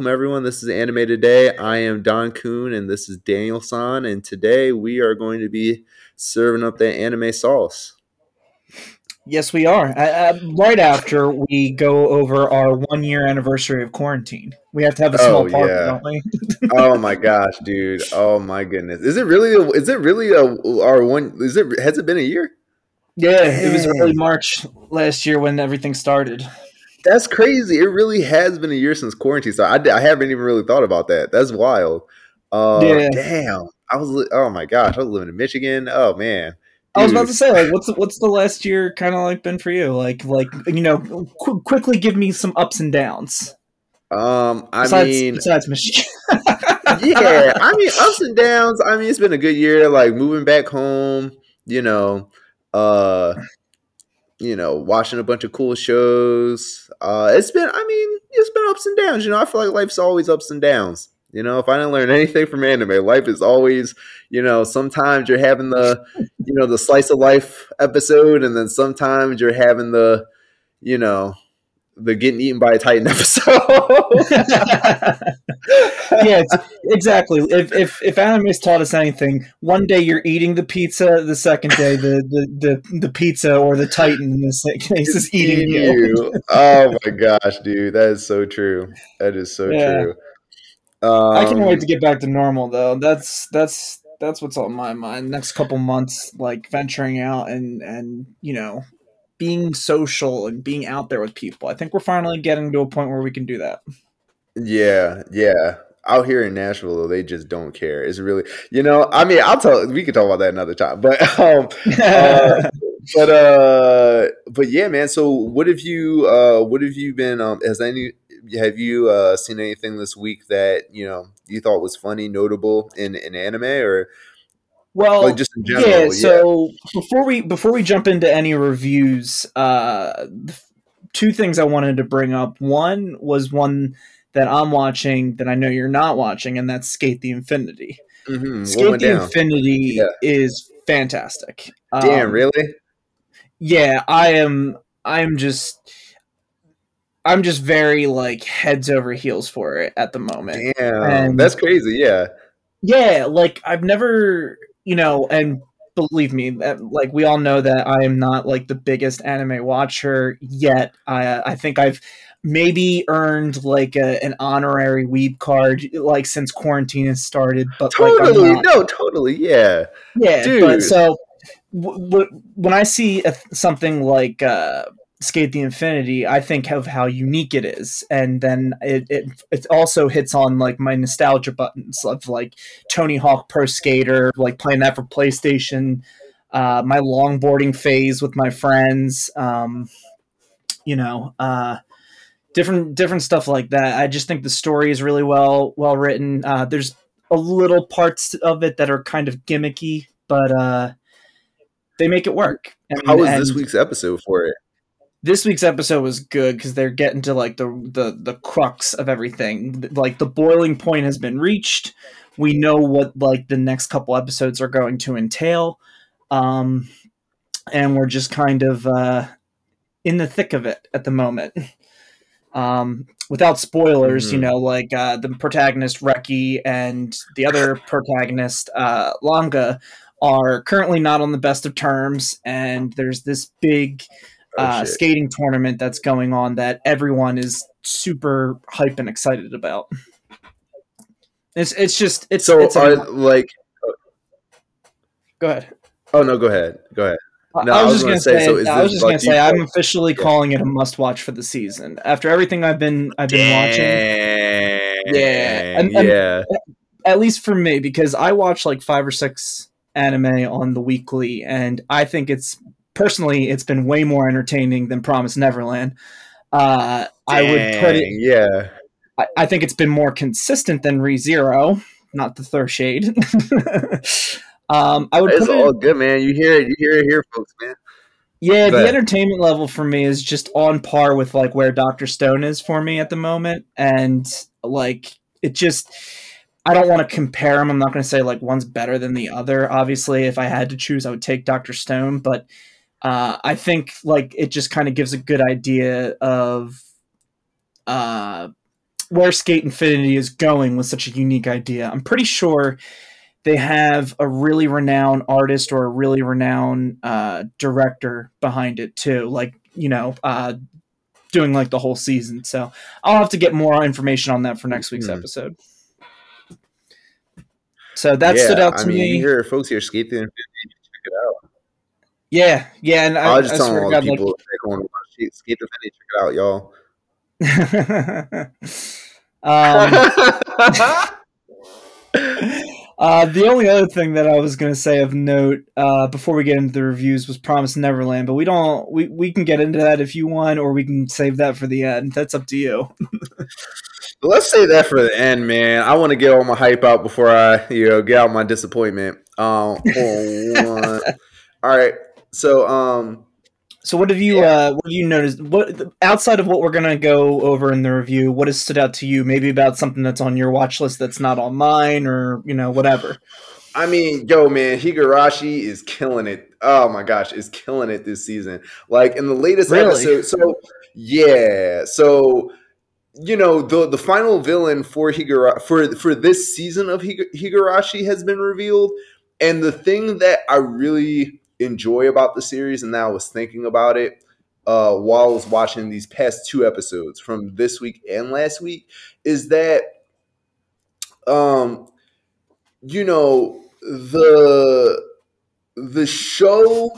welcome everyone. This is Anime Today. I am Don-Kun and this is Daniel San. And today we are going to be serving up the anime sauce. Yes, we are. Uh, uh, right after we go over our one year anniversary of quarantine, we have to have a small Oh, party, yeah. don't we? oh my gosh, dude! Oh my goodness! Is it really? A, is it really a our one? Is it? Has it been a year? yeah, it was early March last year when everything started. That's crazy. It really has been a year since quarantine. So I, I haven't even really thought about that. That's wild. Uh, Yeah. Damn. I was. li- Oh my gosh! I was living in Michigan. Oh man. I was about to say, like, what's the, what's the last year kind of like been for you? Like, like you know, qu- quickly give me some ups and downs. Um, I Besides, mean, besides Michigan. yeah, I mean ups and downs. I mean, it's been a good year. Like moving back home, you know, uh, you know, watching a bunch of cool shows. Uh, it's been. I mean, it's been ups and downs. You know, I feel like life's always ups and downs. You know, if I didn't learn anything from anime, life is always, you know, sometimes you're having the, you know, the slice of life episode, and then sometimes you're having the, you know, the getting eaten by a titan episode. yeah, it's, exactly. If if if anime's taught us anything, one day you're eating the pizza, the second day the the the, the pizza or the Titan in this case is eating you. Oh my gosh, dude, that is so true. That is so Yeah. true. Um, I can't wait to get back to normal though. That's that's that's what's on my mind. Next couple months, like venturing out and and you know being social and being out there with people. I think we're finally getting to a point where we can do that. Yeah, yeah. Out here in Nashville, though, they just don't care. It's really, you know. I mean, I'll tell. We could talk about that another time, but um, Uh, but uh, but yeah, man. So, what have you uh, what have you been um, has any have you uh seen anything this week that you know you thought was funny, notable in in anime or well, like just in general? yeah. So before we before we jump into any reviews, uh, two things I wanted to bring up. One was one that I'm watching that I know you're not watching, and that's Skate the Infinity. Mhm, Skate the down? Infinity Yeah. is fantastic. Damn, Um, really? yeah i am i'm just i'm just very like heads over heels for it at the moment Damn, and- that's crazy. Yeah, yeah like i've never you know and believe me like we all know that i am not like the biggest anime watcher yet i i think i've maybe earned like a, an honorary weeb card like since quarantine has started but like totally. not- no, totally. Yeah, Yeah, Dude. but so w- w- when I see a, something like uh, Skate the Infinity, I think of how unique it is, and then it, it it also hits on like my nostalgia buttons of like Tony Hawk Pro Skater, like playing that for PlayStation. Uh, my longboarding phase with my friends, um, you know, uh, different different stuff like that. I just think the story is really well well written. Uh, there's a little parts of it that are kind of gimmicky, but uh, they make it work. And, how was this week's episode for it? This week's episode was good because they're getting to like the, the the crux of everything. Like the boiling point has been reached. We know what like the next couple episodes are going to entail, um, and we're just kind of uh, in the thick of it at the moment. Um, without spoilers, you Mhm. know, like uh, the protagonist Reki and the other protagonist uh, Langa are currently not on the best of terms, and there's this big Oh, uh, skating tournament that's going on that everyone is super hype and excited about. It's it's just it's so it's are like go ahead. oh no go ahead. Go ahead. No, I was just gonna say, so is I was just like gonna say you- I'm officially calling it a must watch for the season. After everything I've been I've been watching. Yeah, and- and- yeah. At least for me, because I watch like five or six anime on the weekly, and I think it's personally it's been way more entertaining than Promise Neverland. Uh, I would put it yeah I, I think it's been more consistent than ReZero, not the third shade. um, I would it's all it, good man you hear it you hear it here folks man yeah, the entertainment level for me is just on par with like where Doctor Stone is for me at the moment, and like it just. I don't want to compare them. I'm not going to say like one's better than the other. Obviously, if I had to choose, I would take Doctor Stone. But uh, I think like it just kind of gives a good idea of uh, where Skate Infinity is going with such a unique idea. I'm pretty sure they have a really renowned artist or a really renowned uh, director behind it too. Like you know, uh, doing like the whole season. So I'll have to get more information on that for next week's mm-hmm. episode. So that yeah, stood out to I mean, me. Hear folks here skate Infinity, check it out. Yeah, yeah, and I, I was just telling all the people like, that want to watch skate the Infinity, check it out, y'all. um, Uh, the only other thing that I was going to say of note uh, before we get into the reviews was Promise Neverland, but we don't. We, we can get into that if you want, or we can save that for the end. That's up to you. Let's save that for the end, man. I want to get all my hype out before I, you know, get out my disappointment. Um, all right. So, um, so what have you yeah. uh, what have you noticed? What outside of what we're gonna go over in the review, what has stood out to you? Maybe about something that's on your watch list that's not on mine, or you know whatever. I mean, yo, man, Higurashi is killing it. Oh my gosh, is killing it this season. Like in the latest really? episode. So yeah, so you know the the final villain for Higurashi for for this season of Higurashi has been revealed, and the thing that I really enjoy about the series, and now I was thinking about it uh, while I was watching these past two episodes from this week and last week, is that um, you know the the show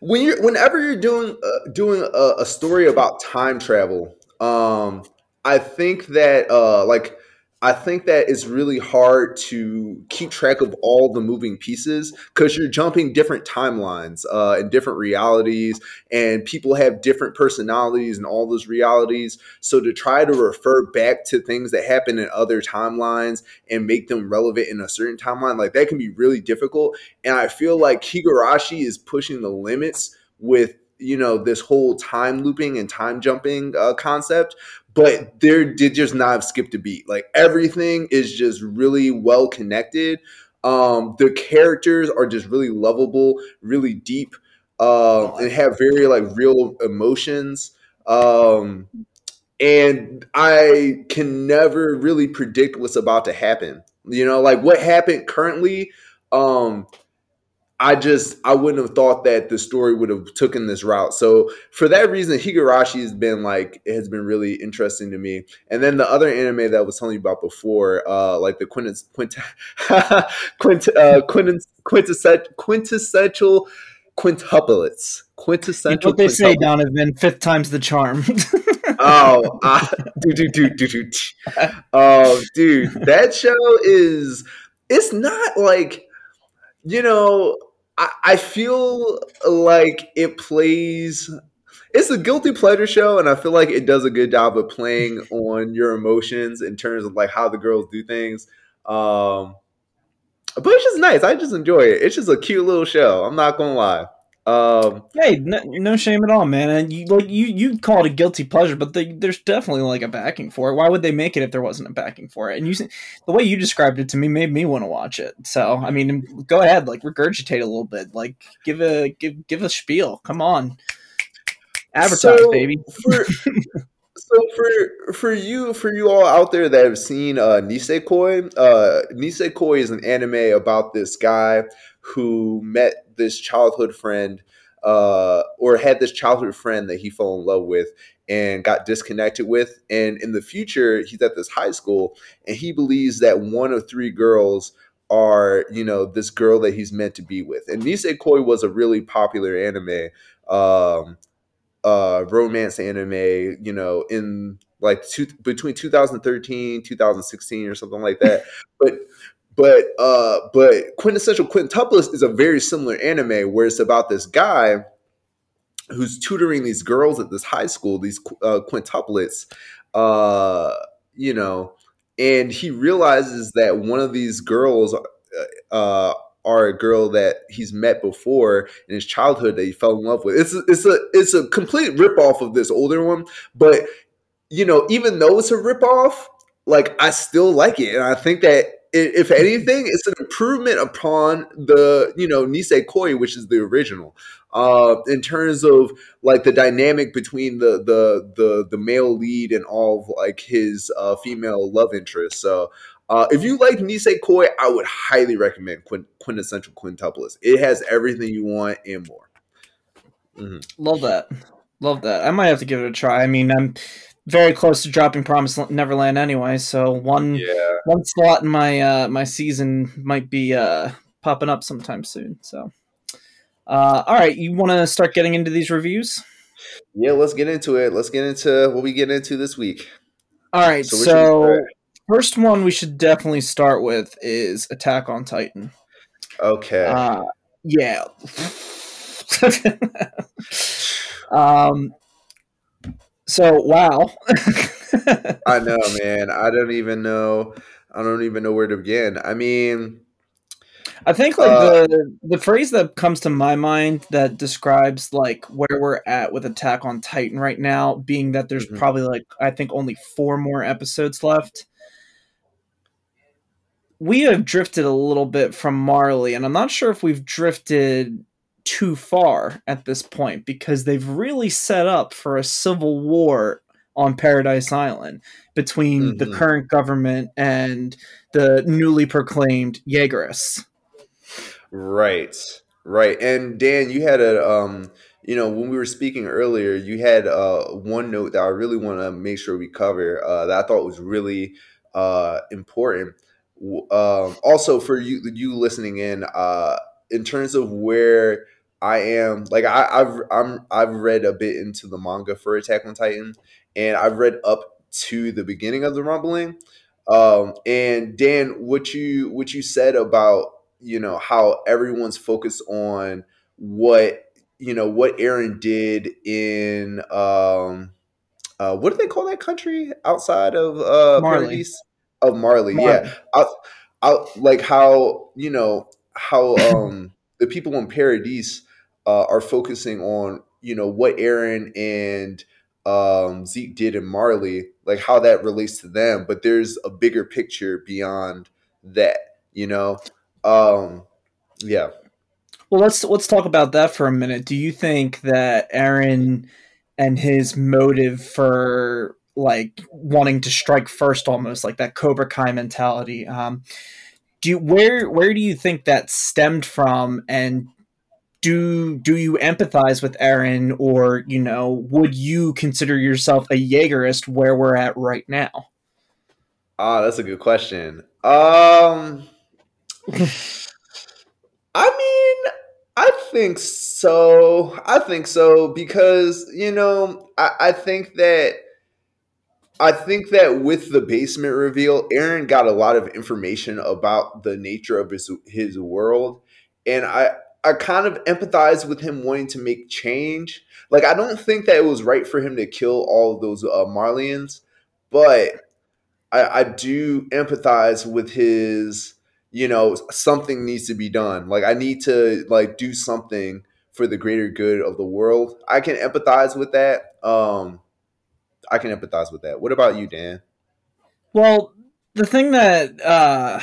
when you're whenever you're doing uh, doing a, a, story about time travel um i think that uh like I think that it's really hard to keep track of all the moving pieces because you're jumping different timelines uh, and different realities, and people have different personalities and all those realities. So to try to refer back to things that happen in other timelines and make them relevant in a certain timeline, like that can be really difficult. And I feel like Higurashi is pushing the limits with you know this whole time looping and time jumping uh, concept but they did just not skipped a beat. Like everything is just really well connected. Um, the characters are just really lovable, really deep, uh, and have very like real emotions. Um, and I can never really predict what's about to happen. You know, like what happened currently. Um, I just I wouldn't have thought that the story would have taken this route. So for that reason, Higurashi has been like it has been really interesting to me. And then the other anime that I was telling you about before, uh, like the quintess, quint, quint, uh, quintess, quintessential, quintessential quintuplets. Quintessential. You know what they say, Donovan? Fifth time's the charm. oh, uh, dude, dude, dude, dude, dude. Oh, dude, that show is. It's not like you know I, I feel like it plays it's a guilty pleasure show and i feel like it does a good job of playing on your emotions in terms of like how the girls do things. Um but it's just nice. I just enjoy it. It's just a cute little show. I'm not gonna lie um, hey, no, no, shame at all, man. And you like you you call it a guilty pleasure, but the, there's definitely like a backing for it. Why would they make it if there wasn't a backing for it? And you, the way you described it to me, made me want to watch it. So I mean, go ahead, like regurgitate a little bit, like give a give give a spiel. Come on, advertise, so baby. For, so for for you for you all out there that have seen uh, Nisekoi, uh, Nisekoi is an anime about this guy who met this childhood friend uh, or had this childhood friend that he fell in love with and got disconnected with. And in the future, he's at this high school and he believes that one of three girls are, you know, this girl that he's meant to be with. And Nisekoi was a really popular anime, um, uh, romance anime, you know, in like two, between 2013, 2016 or something like that. but but uh, but quintessential quintuplets is a very similar anime where it's about this guy who's tutoring these girls at this high school, these uh, quintuplets, uh, you know, and he realizes that one of these girls uh, uh, are a girl that he's met before in his childhood that he fell in love with. It's a, it's a it's a complete ripoff of this older one, but you know, even though it's a ripoff, like I still like it, and I think that if anything, it's an improvement upon the you know Nisekoi, which is the original. Uh, in terms of like the dynamic between the the the the male lead and all of like his uh, female love interest. So uh, if you like Nisekoi, I would highly recommend Quint- Quintessential Quintuplets. It has everything you want and more. Mm-hmm. Love that. Love that. I might have to give it a try. I mean, I'm very close to dropping Promise Neverland anyway, so one yeah. one slot in my uh, my season might be uh, popping up sometime soon. So, uh, all right, you want to start getting into these reviews? Yeah, let's get into it. Let's get into what we get into this week. All right, so, so first one we should definitely start with is Attack on Titan. Okay. Uh, yeah. um. So wow. I know, man. I don't even know. I don't even know where to begin. I mean, I think like uh, the the phrase that comes to my mind that describes like where we're at with Attack on Titan right now, being that there's mm-hmm. probably like I think only four more episodes left. We have drifted a little bit from Marley, and I'm not sure if we've drifted too far at this point because they've really set up for a civil war on Paradise Island between mm-hmm. the current government and the newly proclaimed Yeagerists. Right. Right. And Dan, you had a um you know, when we were speaking earlier, you had uh one note that I really want to make sure we cover uh that I thought was really uh important. Um also for you you listening in uh in terms of where I am like I, I've I'm I've read a bit into the manga for Attack on Titan, and I've read up to the beginning of the rumbling. Um, and Dan, what you what you said about you know how everyone's focused on what you know what Eren did in um, uh, what do they call that country outside of uh, Marley. Paradise? Of Marley, Marley. yeah. I, I, like how you know how um, the people in Paradise uh, are focusing on you know what Eren and um, Zeke did in Marley, like how that relates to them. But there's a bigger picture beyond that, you know. Um, yeah. Well, let's let's talk about that for a minute. Do you think that Eren and his motive for like wanting to strike first, almost like that Cobra Kai mentality, um, do you, where where do you think that stemmed from, and do do you empathize with Eren or you know, would you consider yourself a Yeagerist where we're at right now? Ah, that's a good question. Um, I mean, I think so. I think so because you know, I, I think that I think that with the basement reveal, Eren got a lot of information about the nature of his his world, and I I kind of empathize with him wanting to make change. Like I don't think that it was right for him to kill all of those uh, Marleyans, but I, I do empathize with his. You know, something needs to be done. Like I need to like do something for the greater good of the world. I can empathize with that. Um, I can empathize with that. What about you, Dan? Well, the thing that uh,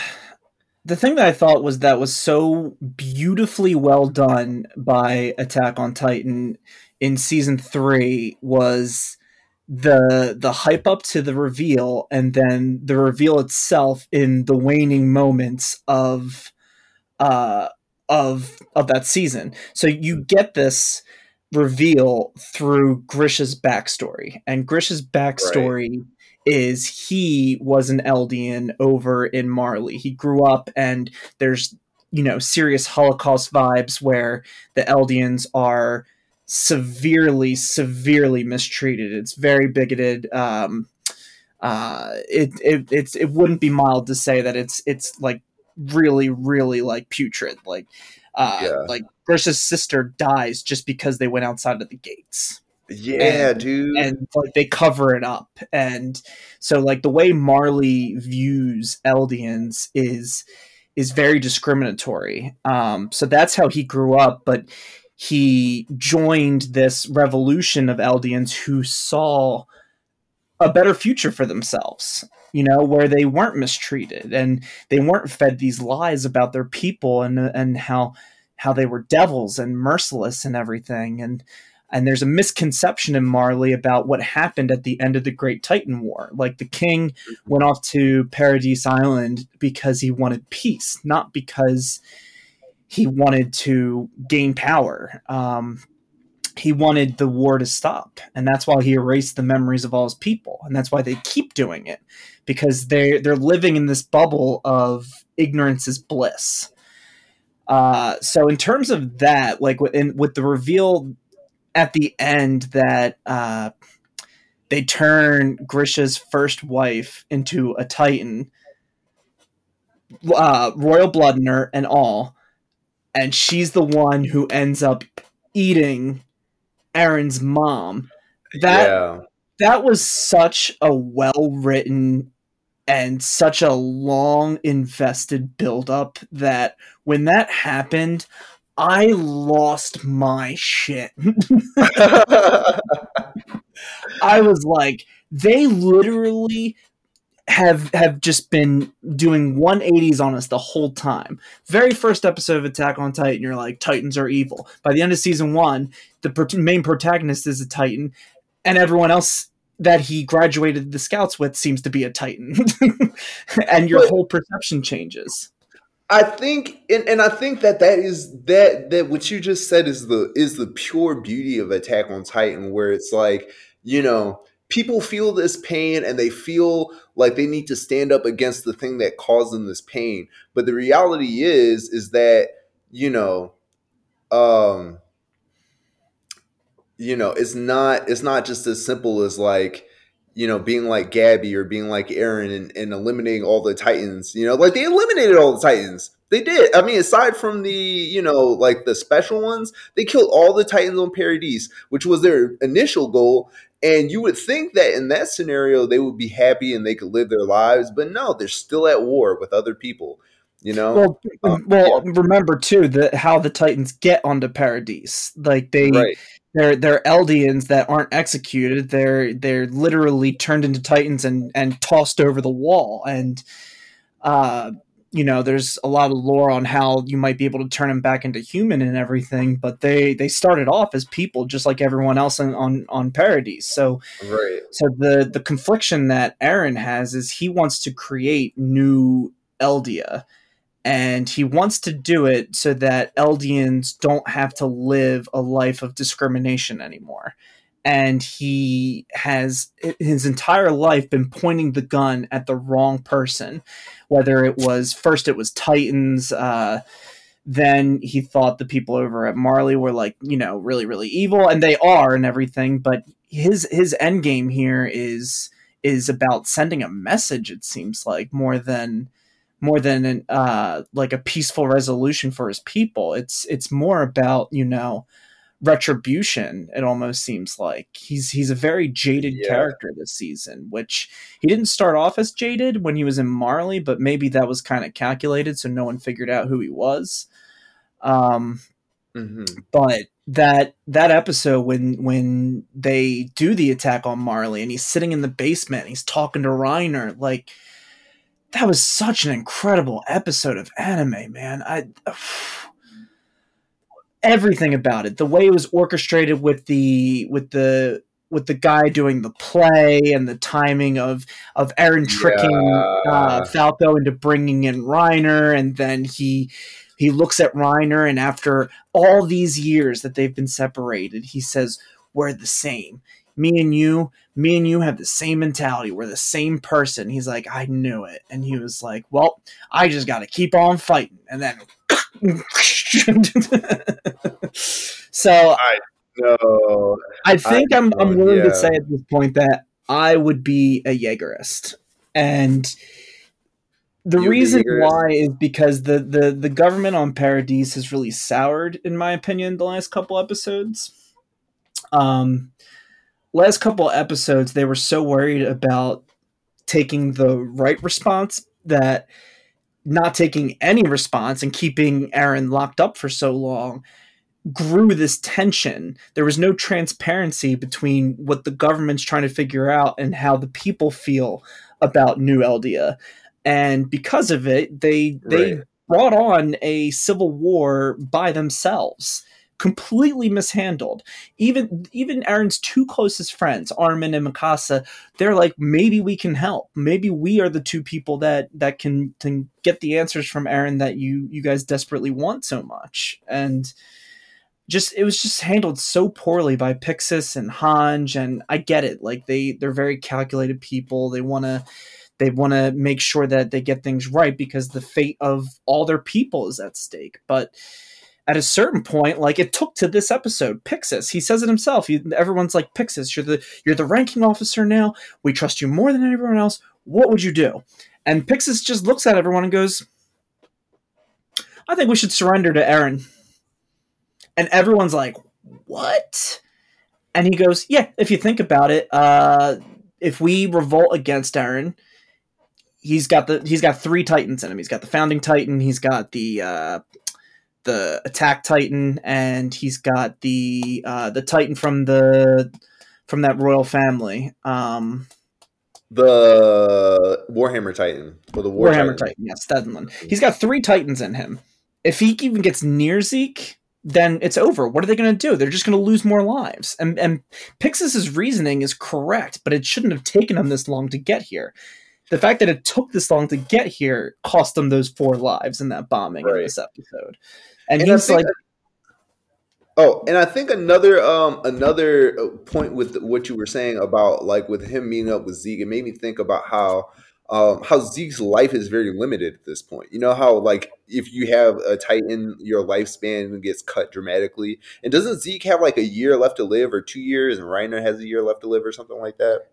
the thing that I thought was that was so beautifully well done by Attack on Titan in season three was the the hype up to the reveal and then the reveal itself in the waning moments of uh of of that season. So you get this reveal through Grisha's backstory. And Grisha's backstory right is he was an Eldian over in Marley. He grew up and there's you know serious Holocaust vibes where the Eldians are severely, severely mistreated. It's very bigoted. Um, uh, it, it it's it wouldn't be mild to say that it's it's like really, really like putrid. Like uh, yeah. like Grisha's sister dies just because they went outside of the gates. Yeah, and, dude. And like they cover it up. And so like the way Marley views Eldians is is very discriminatory. Um so that's how he grew up, but he joined this revolution of Eldians who saw a better future for themselves you know where they weren't mistreated and they weren't fed these lies about their people and and how how they were devils and merciless and everything and and there's a misconception in Marley about what happened at the end of the Great Titan War. Like the king mm-hmm. went off to Paradise Island because he wanted peace, not because he wanted to gain power. Um, he wanted the war to stop. And that's why he erased the memories of all his people. And that's why they keep doing it because they they're living in this bubble of ignorance is bliss. Uh, so in terms of that like in, with the reveal at the end that uh, they turn grisha's first wife into a titan uh, royal her and all and she's the one who ends up eating Eren's mom. That yeah. that was such a well written and such a long invested build up that when that happened, I lost my shit. I was like, they literally have have just been doing 180s on us the whole time. Very first episode of Attack on Titan, you're like Titans are evil. By the end of season 1, the pro- main protagonist is a Titan and everyone else that he graduated the scouts with seems to be a Titan. and your but, whole perception changes. I think and, and I think that that is that that what you just said is the is the pure beauty of Attack on Titan where it's like, you know, people feel this pain and they feel like they need to stand up against the thing that caused them this pain but the reality is is that you know um you know it's not it's not just as simple as like you know being like gabby or being like eren and, and eliminating all the titans you know like they eliminated all the titans they did. I mean, aside from the, you know, like the special ones, they killed all the Titans on Paradise, which was their initial goal. And you would think that in that scenario they would be happy and they could live their lives, but no, they're still at war with other people. You know. Well, um, well, yeah. remember too that how the Titans get onto Paradise. Like they, right. they're they're Eldians that aren't executed. They're they're literally turned into Titans and and tossed over the wall. And uh, you know there's a lot of lore on how you might be able to turn them back into human and everything but they they started off as people just like everyone else on on, on paradise. So right. so the the confliction that eren has is he wants to create new eldia and he wants to do it so that eldians don't have to live a life of discrimination anymore and he has his entire life been pointing the gun at the wrong person. Whether it was first it was titans uh, then he thought the people over at marley were like you know really really evil and they are and everything but his his end game here is is about sending a message it seems like more than more than an, uh, like a peaceful resolution for his people. It's it's more about you know retribution it almost seems like he's he's a very jaded yeah. character this season which he didn't start off as jaded when he was in marley but maybe that was kind of calculated so no one figured out who he was um mm-hmm. but that that episode when when they do the attack on marley and he's sitting in the basement he's talking to reiner like that was such an incredible episode of anime man i everything about it the way it was orchestrated with the with the with the guy doing the play and the timing of of Eren tricking uh, yeah. uh, Falco into bringing in Reiner, and then he he looks at Reiner, and after all these years that they've been separated, he says, "We're the same. Me and you, me and you have the same mentality. We're the same person." He's like, "I knew it," and he was like, "Well, I just got to keep on fighting," and then so I know. I think I am I'm, I'm willing yeah. to say at this point that I would be a Yeagerist. And the you reason why is because the, the the government on Paradise has really soured, in my opinion, the last couple episodes. Um last couple episodes they were so worried about taking the right response that not taking any response and keeping Eren locked up for so long, grew this tension. There was no transparency between what the government's trying to figure out and how the people feel about New Eldia. And because of it, they they Right. brought on a civil war by themselves. Completely mishandled. Even even Eren's two closest friends, Armin and Mikasa, they're like, maybe we can help. Maybe we are the two people that that can, can get the answers from Eren that you you guys desperately want so much. And just it was just handled so poorly by Pixis and Hange and I get it. Like they they're very calculated people. They want to they want to make sure that they get things right because the fate of all their people is at stake. But at a certain point, like it took to this episode, Pixis, he says it himself. He, everyone's like, Pixis, you're the you're the ranking officer now. We trust you more than everyone else. What would you do? And Pixis just looks at everyone and goes, I think we should surrender to Eren. And everyone's like, What? And he goes, Yeah, if you think about it, uh, if we revolt against Eren, he's got the he's got three titans in him. He's got the founding titan, he's got the uh the attack titan, and he's got the uh the titan from the from that royal family. Um The Warhammer Titan or the War Warhammer Titan. Titan, yes, Stedman. He's got three Titans in him. If he even gets near Zeke, then it's over. What are they going to do? They're just going to lose more lives. And and Pixis's reasoning is correct, but it shouldn't have taken him this long to get here. The fact that it took this long to get here cost them those four lives in that bombing in this episode. And, And he's like, Oh, and I think another um another uh, point with what you were saying about like with him meeting up with Zeke, it made me think about how um how Zeke's life is very limited at this point. You know how like if you have a Titan, your lifespan gets cut dramatically. And doesn't Zeke have like a year left to live or two years, and Reiner has a year left to live or something like that?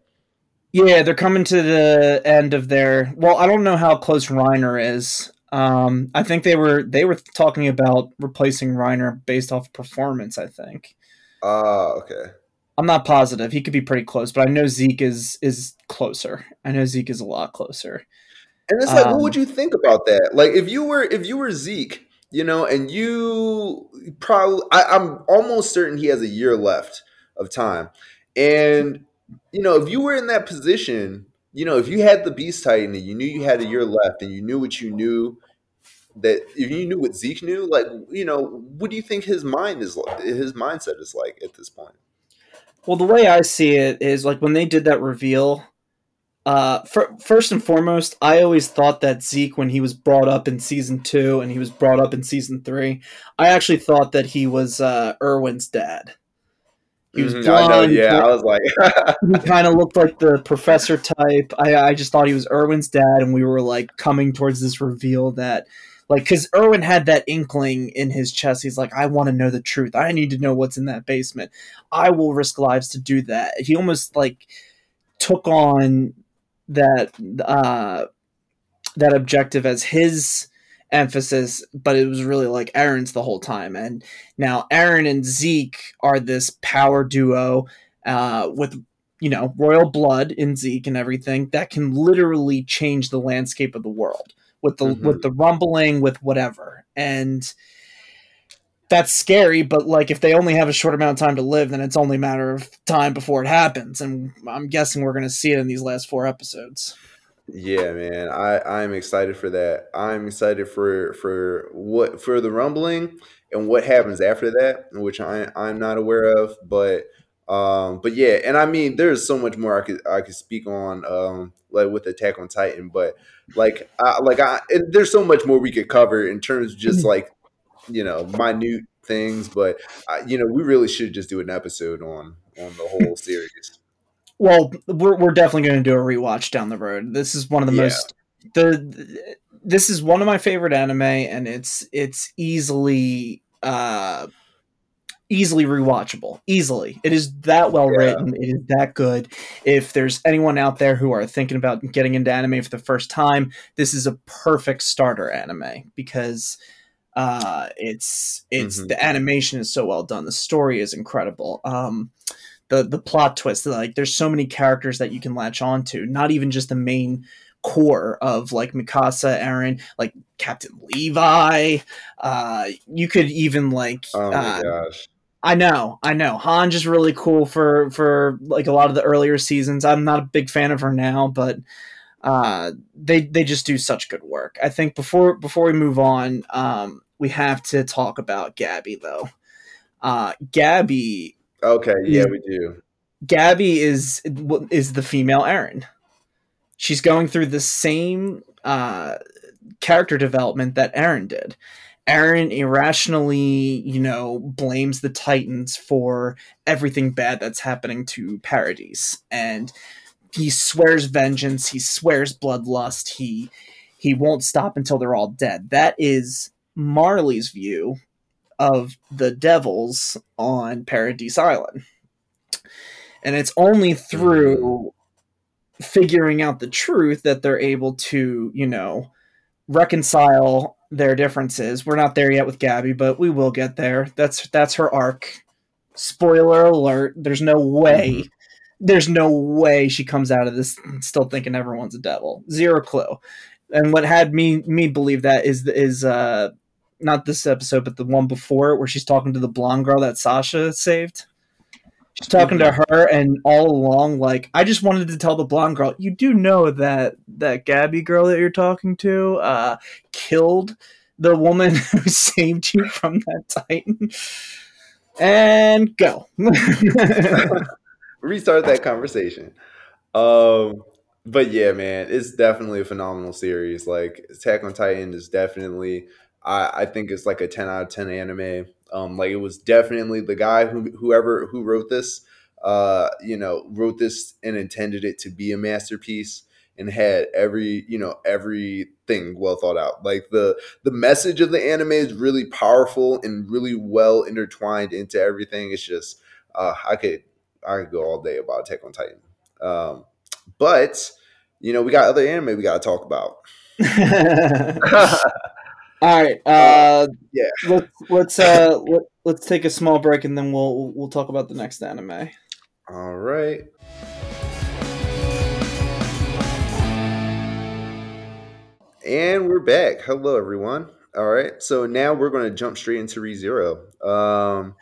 yeah, they're coming to the end of their. Well, I don't know how close Reiner is. Um, I think they were they were talking about replacing Reiner based off performance. I think. Ah, okay. I'm not positive. He could be pretty close, but I know Zeke is is closer. I know Zeke is a lot closer. And it's like, Um, what would you think about that? Like, if you were if you were Zeke, you know, and you probably, I, I'm almost certain he has a year left of time, and you know, if you were in that position, you know, if you had the Beast Titan and you knew you had a year left, and you knew what you knew, that if you knew what Zeke knew, like, you know, what do you think his mind is like? His mindset is like at this point? Well, the way I see it is like when they did that reveal. Uh, fir- first and foremost, I always thought that Zeke, when he was brought up in season two and he was brought up in season three, I actually thought that he was uh, Erwin's dad. He was Mhm, I know, blonde. yeah. I was like, he kind of looked like the professor type. I, I just thought he was Erwin's dad, and we were like coming towards this reveal that, like, because Erwin had that inkling in his chest. He's like, I want to know the truth. I need to know what's in that basement. I will risk lives to do that. He almost like took on that uh, that objective as his emphasis, but it was really like Eren's the whole time. And now Eren and Zeke are this power duo uh, with you know royal blood in Zeke and everything that can literally change the landscape of the world with the Mhm. with the rumbling with whatever and that's scary but like if they only have a short amount of time to live then it's only a matter of time before it happens and i'm guessing we're going to see it in these last four episodes Yeah, man. I I'm excited for that. I'm excited for for what for the rumbling and what happens after that, which I I'm not aware of, but um but yeah, and I mean there's so much more I could I could speak on um like with Attack on Titan, but like I like I and there's so much more we could cover in terms of just like you know minute things, but I, you know we really should just do an episode on on the whole series. Well we're, we're definitely going to do a rewatch down the road. This is one of the Yeah. most the this is one of my favorite anime and it's it's easily uh easily rewatchable. Easily. It is that well Yeah. written. It is that good. If there's anyone out there who are thinking about getting into anime for the first time this is a perfect starter anime because uh it's it's Mhm. the animation is so well done. The story is incredible. Um the the plot twist like there's so many characters that you can latch onto not even just the main core of like Mikasa, eren like Captain Levi. Uh, you could even like. Oh my uh, gosh. I know, I know. Han's just really cool for for like a lot of the earlier seasons. I'm not a big fan of her now, but uh, they they just do such good work. I think before before we move on, um, we have to talk about Gabby though. Uh, Gabby, Okay, yeah, we do. Gabby is is the female Eren. She's going through the same uh, character development that Eren did. Eren irrationally, you know, blames the Titans for everything bad that's happening to Paradise, and he swears vengeance. He swears bloodlust. He he won't stop until they're all dead. That is Marley's view of the devils on Paradise Island, and it's only through figuring out the truth that they're able to, you know, reconcile their differences. We're not there yet with Gabby, but we will get there. That's that's her arc. Spoiler alert, there's no way there's no way she comes out of this still thinking everyone's a devil. Zero clue. And what had me me believe that is is uh not this episode, but the one before where she's talking to the blonde girl that Sasha saved. She's talking to her, and all along, like I just wanted to tell the blonde girl, you do know that that Gabby girl that you're talking to uh, killed the woman who saved you from that Titan. And go. Restart that conversation. Um, but yeah, man, it's definitely a phenomenal series. Like Attack on Titan is definitely, I, I think it's like a ten out of ten anime. Um, like it was definitely the guy who whoever who wrote this, uh, you know, wrote this and intended it to be a masterpiece and had every you know everything well thought out. Like the the message of the anime is really powerful and really well intertwined into everything. It's just uh, I could I could go all day about Attack on Titan. Um, but you know, we got other anime we got to talk about. All right. Uh, yeah. Let's let's uh let, let's take a small break and then we'll we'll talk about the next anime. All right. And we're back. Hello, everyone. All right. So now we're going to jump straight into ReZero. Um,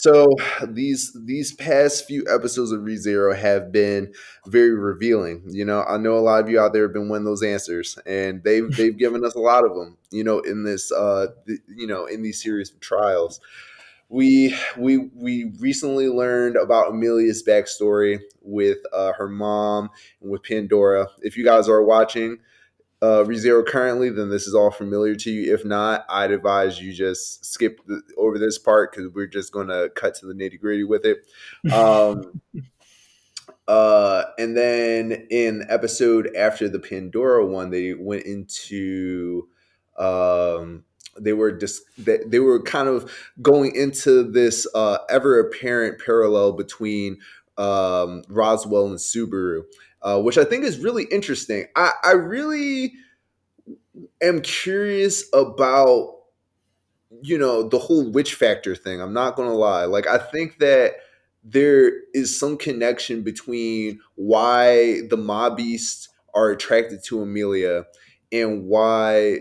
so these these past few episodes of ReZero have been very revealing. You know, I know a lot of you out there have been wanting those answers, and they've they've given us a lot of them. You know, in this uh, th- you know in these series of trials. We we we recently learned about Emilia's backstory with uh, her mom and with Pandora. If you guys are watching, uh, ReZero currently, then this is all familiar to you. If not, I'd advise you just skip the, over this part because we're just going to cut to the nitty gritty with it. Um, uh, and then in episode after the Pandora one, they went into. Um, they were just they, they were kind of going into this uh, ever apparent parallel between um, Roswaal and Subaru uh, which I think is really interesting. I, I really am curious about you know the whole witch factor thing. I'm not gonna lie. Like I think that there is some connection between why the mabeasts are attracted to Emilia and why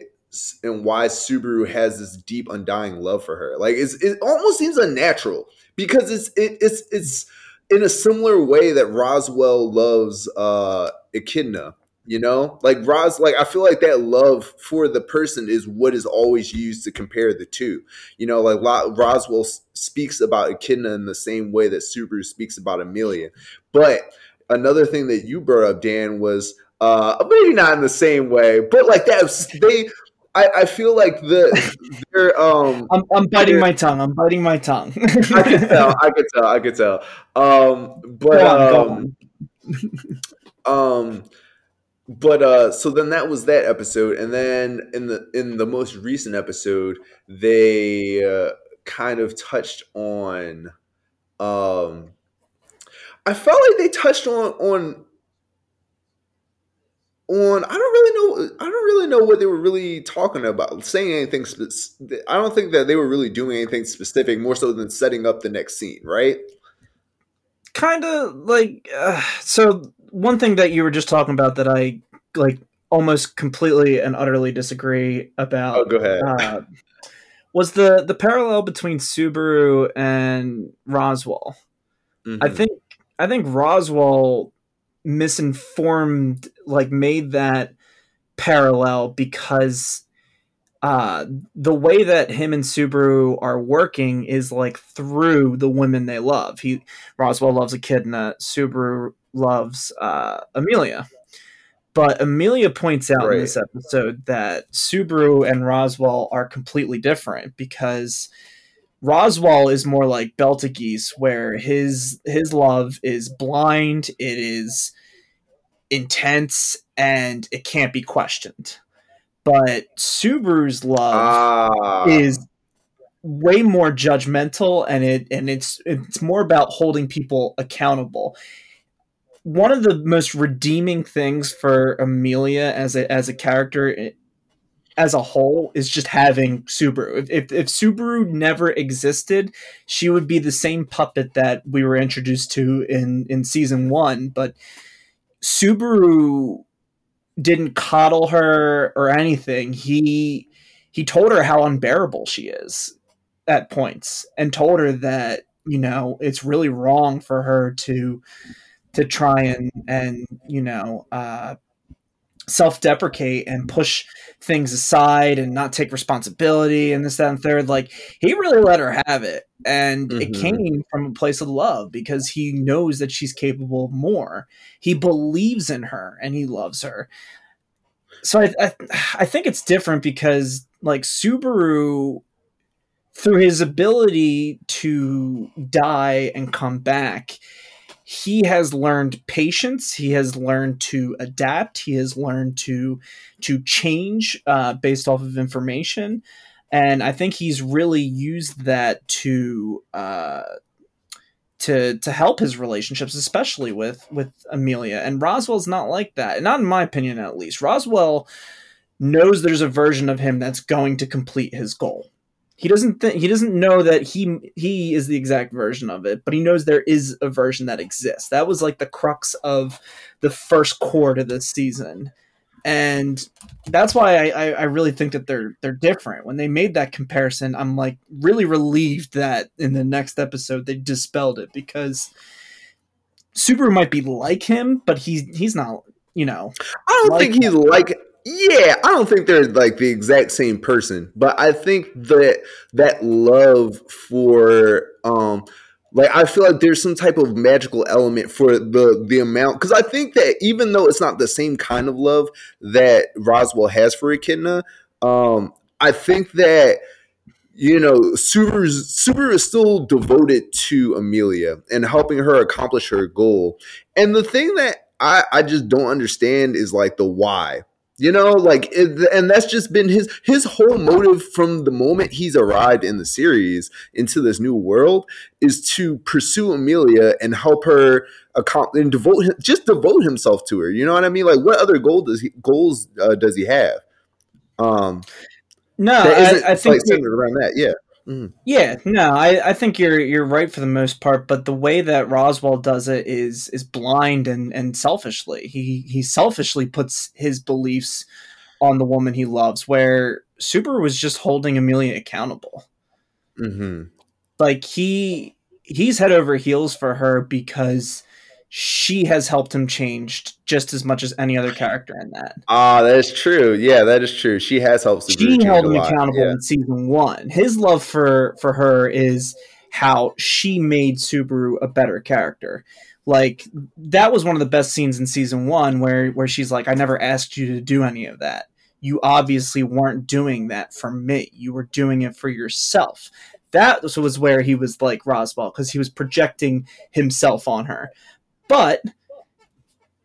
and why Subaru has this deep undying love for her. Like it almost seems unnatural because it's it, it's it's in a similar way that Roswaal loves uh Echidna. You know, like Ros, like I feel like that love for the person is what is always used to compare the two. You know, like Roswaal speaks about Echidna in the same way that Subaru speaks about Emilia. But another thing that you brought up, Dan, was uh maybe not in the same way, but like that they I, I feel like the they're um I'm, I'm biting my tongue. I'm biting my tongue. I could tell. I could tell. I could tell. Um, but on, um, um, but uh, so then that was that episode, and then in the in the most recent episode, they uh, kind of touched on. Um, I felt like they touched on on on I don't really know I don't really know what they were really talking about saying anything spe- I don't think that they were really doing anything specific more so than setting up the next scene right kind of like uh, so one thing that you were just talking about that I like almost completely and utterly disagree about. Oh, go ahead. Uh, was the the parallel between Subaru and Roswaal Mm-hmm. I think I think Roswaal misinformed, like made that parallel because uh, the way that him and Subaru are working is like through the women they love. He Roswaal loves Echidna, Subaru loves uh, Emilia. But Emilia points out Right. in this episode that Subaru and Roswaal are completely different because Roswaal is more like Betelgeuse, where his his love is blind, it is intense, and it can't be questioned. But Subaru's love Ah, is way more judgmental and it and it's it's more about holding people accountable. One of the most redeeming things for Emilia as a as a character as a whole is just having Subaru. If, if if Subaru never existed, she would be the same puppet that we were introduced to in in season 1, but Subaru didn't coddle her or anything. He he told her how unbearable she is at points and told her that you know it's really wrong for her to to try and and you know uh self-deprecate and push things aside and not take responsibility and this that and third like he really let her have it. And it Mhm. came from a place of love because he knows that she's capable of more. He believes in her and he loves her. So I, I i think it's different because like subaru through his ability to die and come back he has learned patience. He has learned to adapt. He has learned to to change uh, based off of information. And i think he's really used that to uh, to to help his relationships especially with with emilia. And roswaal's not like that. Not in my opinion at least. Roswaal knows there's a version of him that's going to complete his goal he doesn't he doesn't know that he he is the exact version of it but he knows there is a version that exists. That was like the crux of the first core to this season. And that's why I, I, I really think that they're they're different. When they made that comparison i'm like really relieved that in the next episode they dispelled it because Subaru might be like him but he's he's not you know. I don't like- think he's like. Yeah, I don't think they're like the exact same person, but I think that that love for um like I feel like there's some type of magical element for the the amount because I think that even though it's not the same kind of love that Roswaal has for Echidna, um, I think that you know Subaru is still devoted to Emilia and helping her accomplish her goal. And the thing that I, I just don't understand is like the why. You know, like, and that's just been his his whole motive from the moment he's arrived in the series into this new world is to pursue Emilia and help her accomplish and devote him, just devote himself to her. You know what I mean? Like, what other goal does he goals uh, does he have? Um, no I, I think like centered around that. Yeah. Yeah, no, I, I think you're you're right for the most part, but the way that Roswaal does it is is blind and, and selfishly. He he selfishly puts his beliefs on the woman he loves, where Super was just holding Emilia accountable. hmm Like he he's head over heels for her because she has helped him change just as much as any other character in that. Ah, that is true. Yeah, that is true. She has helped. She change held him accountable Yeah. in season one. His love for for her is how she made Subaru a better character. Like that was one of the best scenes in season one where where she's like, I never asked you to do any of that. You obviously weren't doing that for me. You were doing it for yourself. That was where he was like Roswaal because he was projecting himself on her. But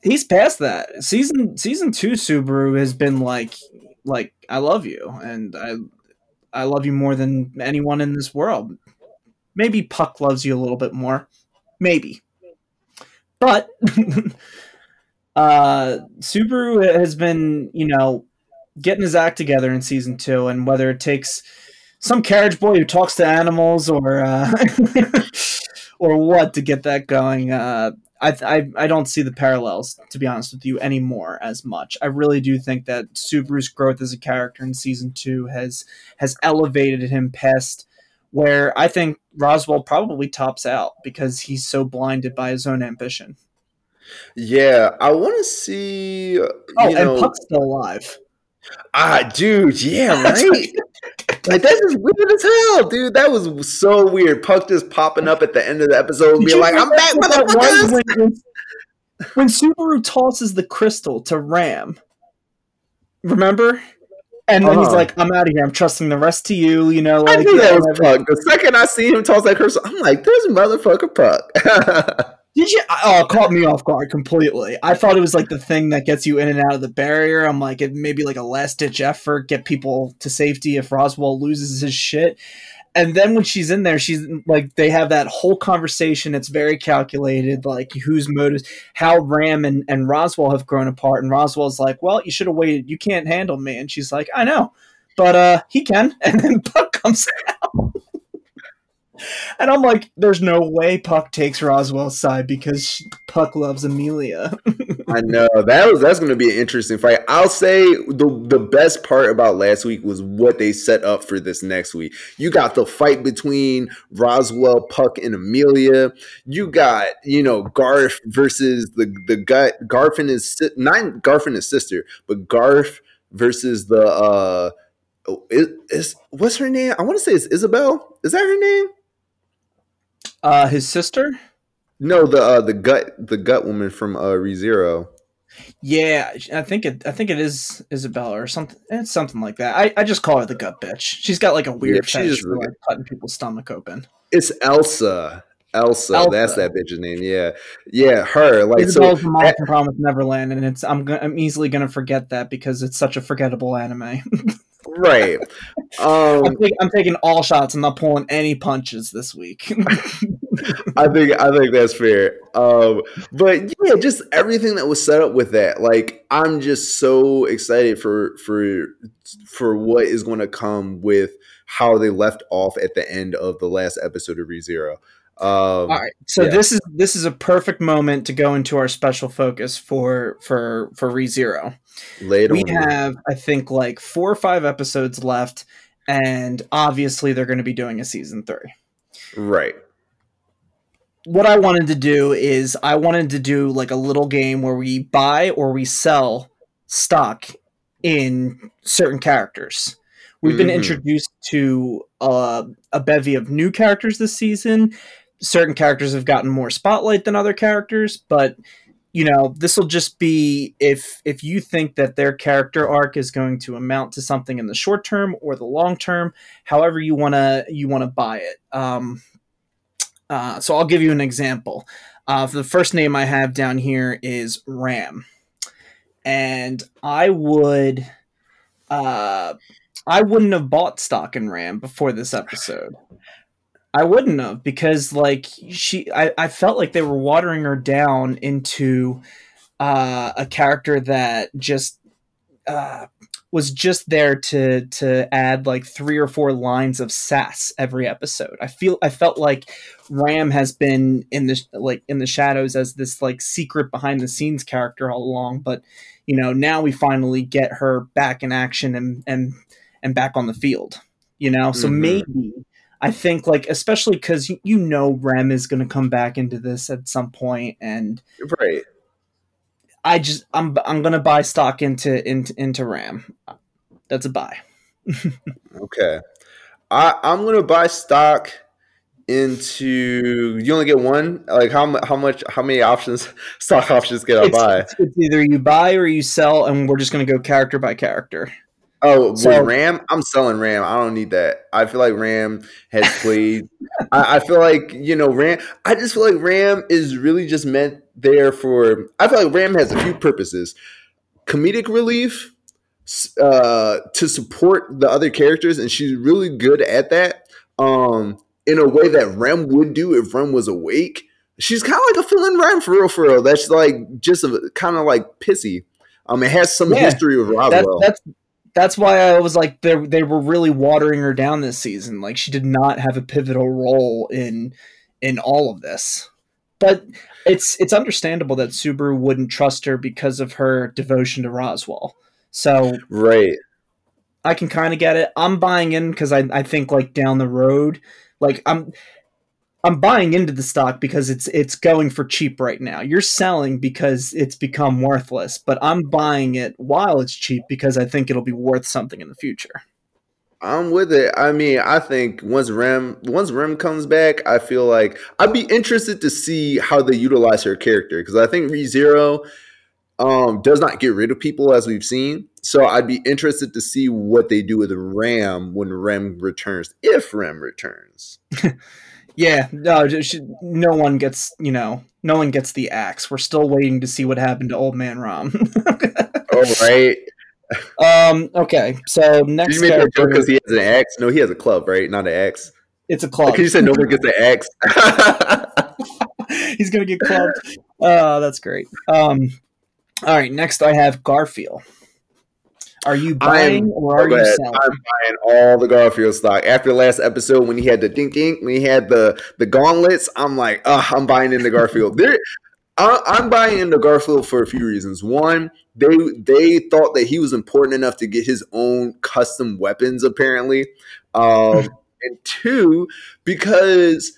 he's past that. Season season two Subaru has been like like I love you and I I love you more than anyone in this world. Maybe Puck loves you a little bit more. Maybe. But uh Subaru has been, you know, getting his act together in season 2 and whether it takes some carriage boy who talks to animals or uh or what to get that going uh I, I I don't see the parallels to be honest with you anymore as much. I really do think that Subaru's growth as a character in season two has has elevated him past where I think Roswaal probably tops out because he's so blinded by his own ambition. Yeah, I want to see. Oh, and Puck's still alive. Ah, dude, yeah, right. like that's just weird as hell, dude. That was so weird. Puck just popping up at the end of the episode and being like, "I'm back, motherfuckers." When, when, when Subaru tosses the crystal to Ram, remember? And then uh-huh. he's like, "I'm out of here. I'm trusting the rest to you." You know, like I knew that was Puck. The second I see him toss that crystal, I'm like, "There's motherfucker Puck." Did you? Oh, it caught me off guard completely. I thought it was like the thing that gets you in and out of the barrier. I'm like, it maybe like a last ditch effort, get people to safety if Roswaal loses his shit. And then when she's in there, she's like, they have that whole conversation. It's very calculated, like whose motives, how Ram and, and Roswaal have grown apart. And Roswaal's like, well, you should have waited. You can't handle me. And she's like, I know, but uh, he can. And then Puck comes out. And I'm like, there's no way Puck takes Roswaal's side because Puck loves Emilia. I know that was that's going to be an interesting fight. I'll say the the best part about last week was what they set up for this next week. You got the fight between Roswaal, Puck, and Emilia. You got you know Garf versus the the gut Garf and his not Garf and his sister, but Garf versus the uh. Is, is what's her name? I want to say it's Isabel. Is that her name? Uh, his sister? No, the uh, the gut the gut woman from uh ReZero. Yeah, I think it. I think it is Isabella or something. It's something like that. I, I just call her the gut bitch. She's got like a weird yeah, fetish for like cutting people's stomach open. It's Elsa. Elsa, Elsa, that's that bitch's name. Yeah, yeah, her. Like Isabella's so, from Promise Neverland, and it's I'm I'm easily gonna forget that because it's such a forgettable anime. right. Um, I'm, I'm, taking all shots. I'm not pulling any punches this week. I think I think that's fair. Um, but yeah, just everything that was set up with that. Like, I'm just so excited for for for what is going to come with how they left off at the end of the last episode of ReZero. Um, All right, so yeah. this is this is a perfect moment to go into our special focus for for for ReZero. Later, we have I think like four or five episodes left, and obviously they're going to be doing a season three. Right. What I wanted to do is I wanted to do like a little game where we buy or we sell stock in certain characters. We've been mm-hmm. introduced to uh, a bevy of new characters this season, certain characters have gotten more spotlight than other characters, but you know this will just be if if you think that their character arc is going to amount to something in the short term or the long term however you want to you want to buy it. Um, uh, so i'll give you an example. Uh, the first name i have down here is ram. And i would uh, i wouldn't have bought stock in ram before this episode I wouldn't have because like she I, I felt like they were watering her down into uh, a character that just uh, was just there to to add like three or four lines of sass every episode. I feel I felt like Ram has been in the like in the shadows as this like secret behind the scenes character all along, but you know now we finally get her back in action and and and back on the field. You know, so mm-hmm. maybe I think like especially because you, you know Rem is going to come back into this at some point, and right. I just I'm I'm gonna buy stock into into into Ram. That's a buy. okay, I I'm gonna buy stock into. You only get one. Like how how much how many options stock options can I it's, buy? It's either you buy or you sell, and we're just gonna go character by character. Oh, so, Ram, I'm selling Ram. I don't need that. I feel like Ram has played. I, I, feel like you know Ram. I just feel like Ram is really just meant there for. I feel like Ram has a few purposes: comedic relief, uh, to support the other characters, and she's really good at that. Um, in a way that Ram would do if Ram was awake. She's kind of like a fill-in Rem for real, for real. That's like just kind of like pissy. Um, it has some yeah, history with Roswaal. That, that's that's why I was like they they were really watering her down this season. Like she did not have a pivotal role in in all of this. But it's it's understandable that Subaru wouldn't trust her because of her devotion to Roswaal. So right, I can kind of get it. I'm buying in because I I think like down the road, like I'm I'm buying into the stock because it's it's going for cheap right now. You're selling because it's become worthless, but I'm buying it while it's cheap because I think it'll be worth something in the future. I'm with it. I mean, I think once Rem once Rem comes back, I feel like I'd be interested to see how they utilize her character because I think ReZero um, does not get rid of people as we've seen. So I'd be interested to see what they do with Ram when Rem returns, if Rem returns. yeah, no, no one gets you know, no one gets the axe. We're still waiting to see what happened to Old Man Rom. oh right. Um. Okay. So next, you made that joke because he has an axe. No, he has a club, right? Not an axe. It's a club. Because you said nobody gets an axe. He's gonna get clubbed. Oh, that's great. Um. All right. Next, I have Garfield. Are you buying or are you selling? I'm buying all the Garfield stock. After last episode, when he had the dink dink, when he had the the gauntlets, I'm like, oh, I'm buying into Garfield. there, I, am buying into Garfield for a few reasons. One, they they thought that he was important enough to get his own custom weapons, apparently, um, and two, because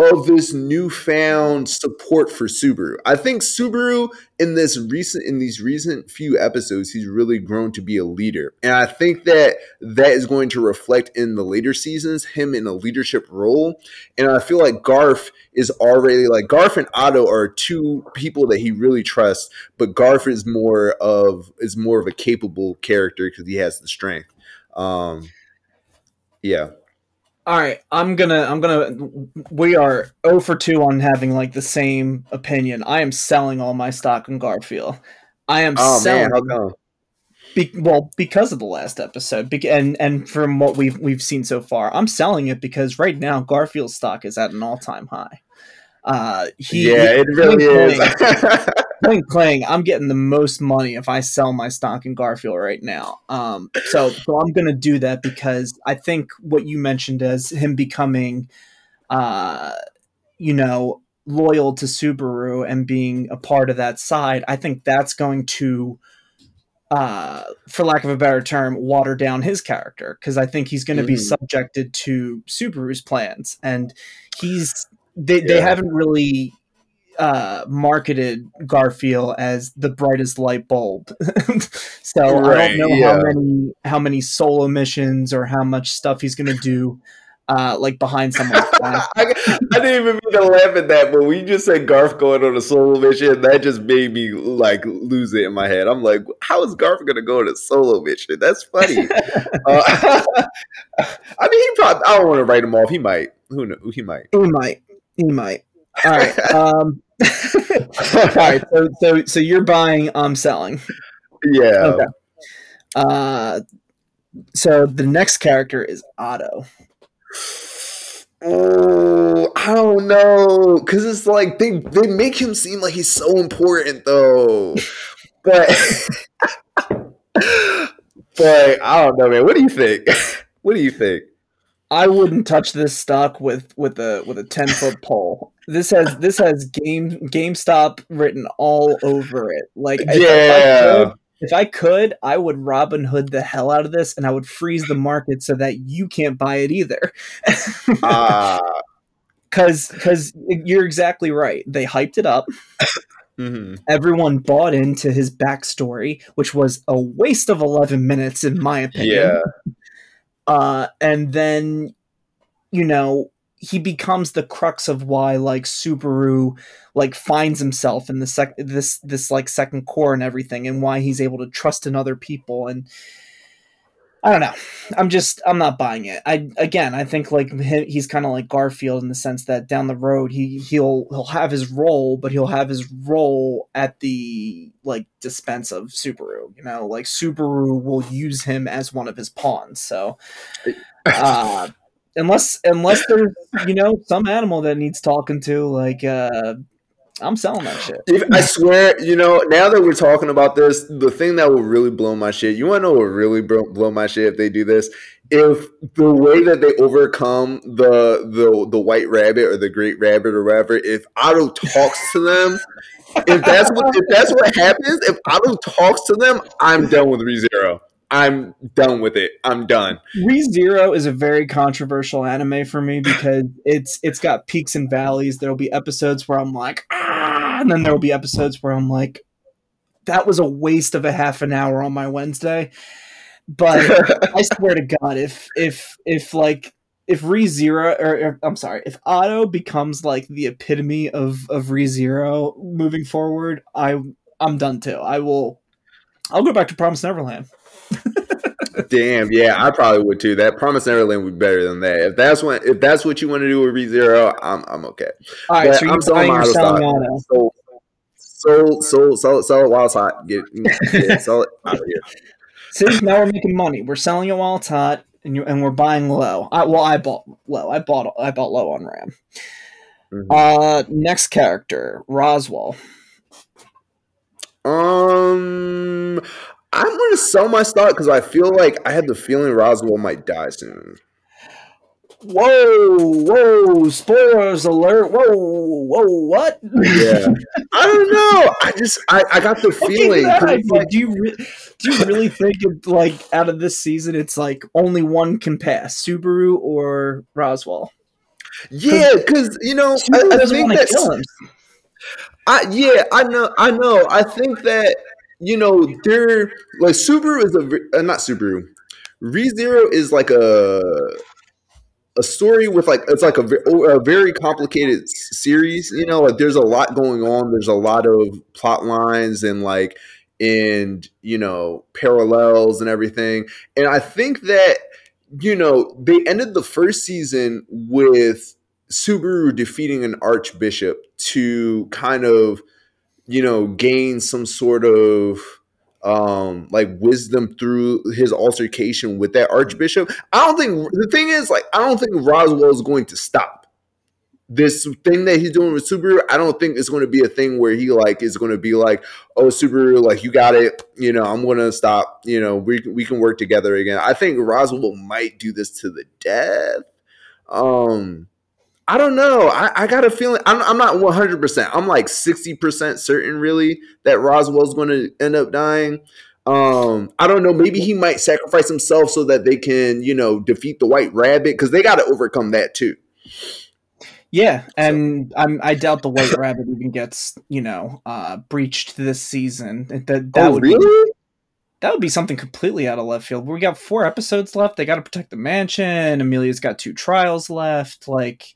of this newfound support for Subaru. I think Subaru in this recent in these recent few episodes he's really grown to be a leader. And I think that that is going to reflect in the later seasons him in a leadership role. And I feel like Garf is already like Garf and Otto are two people that he really trusts, but Garf is more of is more of a capable character because he has the strength. Um yeah all right i'm gonna i'm gonna we are 0 for 2 on having like the same opinion. I am selling all my stock in garfield. I am oh, selling man, be, well because of the last episode be, and and from what we've we've seen so far i'm selling it because right now garfield's stock is at an all-time high. Uh he, yeah it really is Clang clang, I'm getting the most money if I sell my stock in Garfield right now. Um, so so I'm gonna do that because I think what you mentioned as him becoming, uh, you know, loyal to Subaru and being a part of that side, I think that's going to, uh, for lack of a better term, water down his character because I think he's going to mm. be subjected to Subaru's plans, and he's they, yeah. they haven't really uh, marketed Garfield as the brightest light bulb. so right, I don't know yeah. how many how many solo missions or how much stuff he's gonna do. Uh, like behind someone's back. I, I, didn't even mean to laugh at that, but when you just said Garf going on a solo mission, that just made me like lose it in my head. I'm like, how is Garf going to go on a solo mission? That's funny. uh, I mean, he probably. I don't want to write him off. He might. Who knows? He might. He might. He might. All right. Um, all right. So, so, so you're buying. I'm selling. Yeah. Okay. Uh, so the next character is Otto. Oh, I don't know, because it's like they they make him seem like he's so important though, but but I don't know, man. What do you think? What do you think? I wouldn't touch this stock with with a with a ten foot pole. This has this has game GameStop written all over it. Like yeah. If I, could, if I could, I would Robin Hood the hell out of this, and I would freeze the market so that you can't buy it either. Ah. uh. Cause, cause you're exactly right. They hyped it up. Mm-hmm. Everyone bought into his backstory, which was a waste of 11 minutes, in my opinion. Yeah. Uh, and then, you know, he becomes the crux of why like Subaru like finds himself in the sec this this like second core and everything and why he's able to trust in other people and I don't know. I'm just I'm not buying it. I again I think like he's kind of like Garfield in the sense that down the road he he'll he'll have his role, but he'll have his role at the like dispense of Subaru. You know, like Subaru will use him as one of his pawns. So, uh, unless unless there's you know some animal that needs talking to, like uh, I'm selling that shit. If, I swear, you know, now that we're talking about this, the thing that will really blow my shit, you want to know what really blow, my shit if they do this? If the way that they overcome the the the white rabbit or the great rabbit or whatever, if Otto talks to them, if that's what if that's what happens, if Otto talks to them, I'm done with ReZero. I'm done with it. I'm done. ReZero is a very controversial anime for me because it's it's got peaks and valleys. There'll be episodes where I'm like, ah, and then there'll be episodes where I'm like, that was a waste of a half an hour on my Wednesday. But I swear to God, if if if like if ReZero or, or I'm sorry, if Otto becomes like the epitome of of ReZero moving forward, I I'm done too. I will I'll go back to Promise Neverland. Damn, yeah, I probably would too. That Promise Neverland would be better than that. If that's what if that's what you want to do with ReZero, I'm I'm okay. All right, but so you're selling your selling Otto. So, so, so, sell, sell it while it's hot. Get, get sell it out of here. See, now we're making money. We're selling it while it's hot, and you and we're buying low. I, well, I bought low. I bought I bought low on RAM. Mm-hmm. Uh, next character, Roswaal. Um, I'm gonna sell my stock because I feel like I had the feeling Roswaal might die soon. Whoa, whoa, spoilers alert. Whoa, whoa, what? Yeah. I don't know. I just I, I got the feeling. Like, do you re- do you really think it, like out of this season it's like only one can pass, Subaru or Roswaal? Yeah, because you know, I, I think that's I yeah, I know I know. I think that you know, they're like Subaru is a uh, not Subaru. ReZero is like a a story with like it's like a, a very complicated series. You know, like there's a lot going on. There's a lot of plot lines and like and you know parallels and everything. And I think that you know they ended the first season with Subaru defeating an archbishop to kind of you know, gain some sort of um like wisdom through his altercation with that archbishop. I don't think the thing is like I don't think Roswaal is going to stop. This thing that he's doing with Subaru, I don't think it's going to be a thing where he like is going to be like, "Oh, Subaru, like you got it, you know, I'm going to stop, you know, we we can work together again." I think Roswaal might do this to the death. Um I don't know. I, I got a feeling. I'm, I'm not 100. percent I'm like 60 percent certain, really, that Roswaal's going to end up dying. Um, I don't know. Maybe he might sacrifice himself so that they can, you know, defeat the White Rabbit because they got to overcome that too. Yeah, and so. i doubt the White Rabbit even gets, you know, uh, breached this season. That that oh, would really? Be, that would be something completely out of left field. We got four episodes left. They got to protect the mansion. Emilia's got two trials left. Like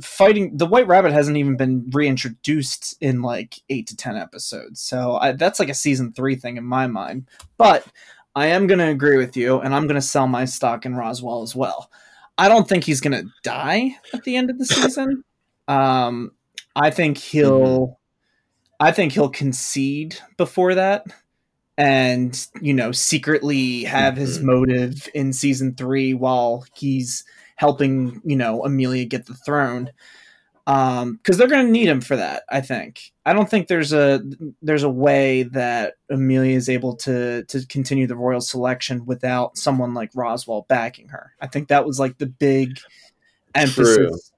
fighting the White Rabbit hasn't even been reintroduced in like eight to ten episodes, so I, that's like a season three thing in my mind. But I am going to agree with you, and I'm going to sell my stock in Roswaal as well. I don't think he's going to die at the end of the season. Um, I think he'll, mm-hmm. I think he'll concede before that, and you know, secretly have mm-hmm. his motive in season three while he's helping you know Emilia get the throne because um, they're going to need him for that. I think. I don't think there's a there's a way that Emilia is able to to continue the royal selection without someone like Roswaal backing her. I think that was like the big emphasis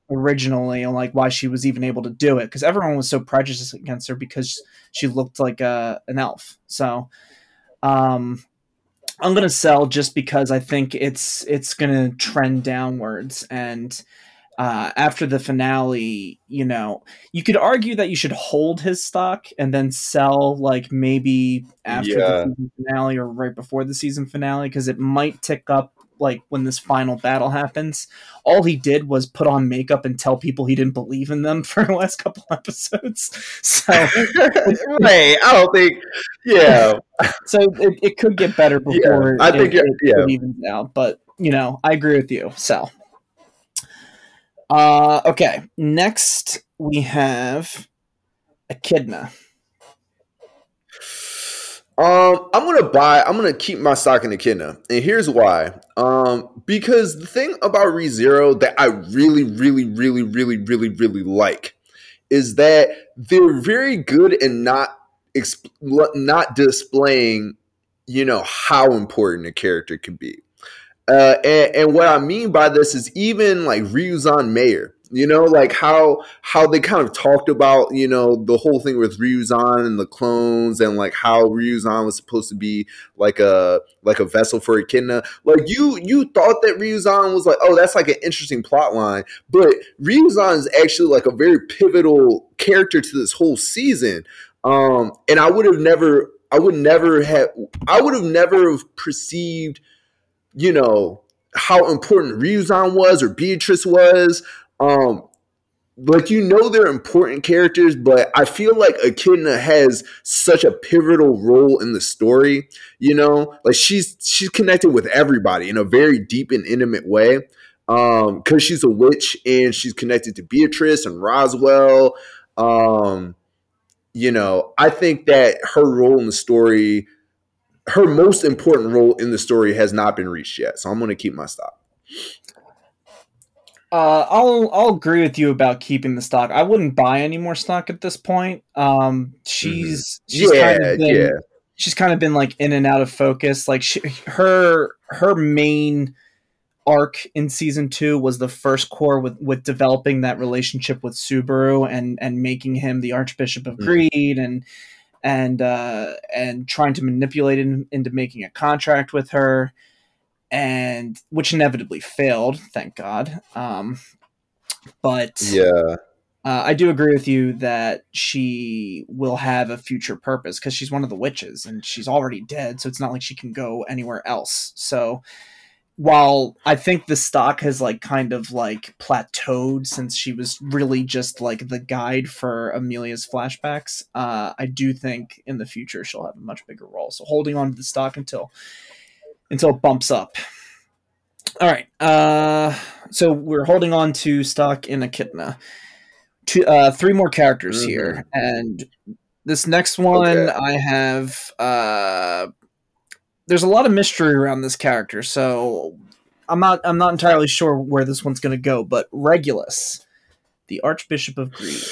True. originally on like why she was even able to do it because everyone was so prejudiced against her because she looked like a an elf. So, um, I'm gonna sell just because I think it's it's gonna trend downwards and uh, after the finale, you know, you could argue that you should hold his stock and then sell like maybe after yeah. the season finale or right before the season finale because it might tick up like when this final battle happens, all he did was put on makeup and tell people he didn't believe in them for the last couple episodes. So, right, I don't think, yeah. So it, it could get better before yeah, I think it, it, yeah. it evens out. But you know, I agree with you. So, uh, okay, next we have Echidna. Um, I'm gonna buy. I'm gonna keep my stock in Echidna, and here's why. Um, because the thing about ReZero that I really, really, really, really, really, really like is that they're very good in not exp- not displaying, you know, how important a character can be. Uh, and, and, what I mean by this is even like Ryuzu Meyer, you know, like how how they kind of talked about, you know, the whole thing with Ryuzu and the clones and like how Ryuzu was supposed to be like a like a vessel for Echidna. Like you you thought that Ryuzu was like, oh, that's like an interesting plot line, but Ryuzu is actually like a very pivotal character to this whole season. Um, and I would have never I would never have I would have never have perceived you know, how important Ryuzu was or Beatrice was. Um, like you know they're important characters, but I feel like Echidna has such a pivotal role in the story. You know, like she's she's connected with everybody in a very deep and intimate way. Um, because she's a witch and she's connected to Beatrice and Roswaal. Um, you know, I think that her role in the story her most important role in the story has not been reached yet. So I'm going to keep my stock. Uh, I'll I'll agree with you about keeping the stock. I wouldn't buy any more stock at this point. Um, she's mm-hmm. she's yeah, kind of been, yeah. She's kind of been like in and out of focus. Like she, her her main arc in season two was the first core with with developing that relationship with Subaru and and making him the Archbishop of mm-hmm. Greed and and uh, and trying to manipulate him into making a contract with her, and which inevitably failed. Thank God. Um, but yeah. Uh, I do agree with you that she will have a future purpose because she's one of the witches and she's already dead, so it's not like she can go anywhere else. So, while I think the stock has like kind of like plateaued since she was really just like the guide for Emilia's flashbacks, uh, I do think in the future she'll have a much bigger role. So holding on to the stock until until it bumps up. All right. Uh, so we're holding on to stock in Echidna. Two, uh, three more characters mm-hmm. here, and this next one okay. I have uh, there's a lot of mystery around this character, so I'm not I'm not entirely sure where this one's going to go. But Regulus, the Archbishop of Greed.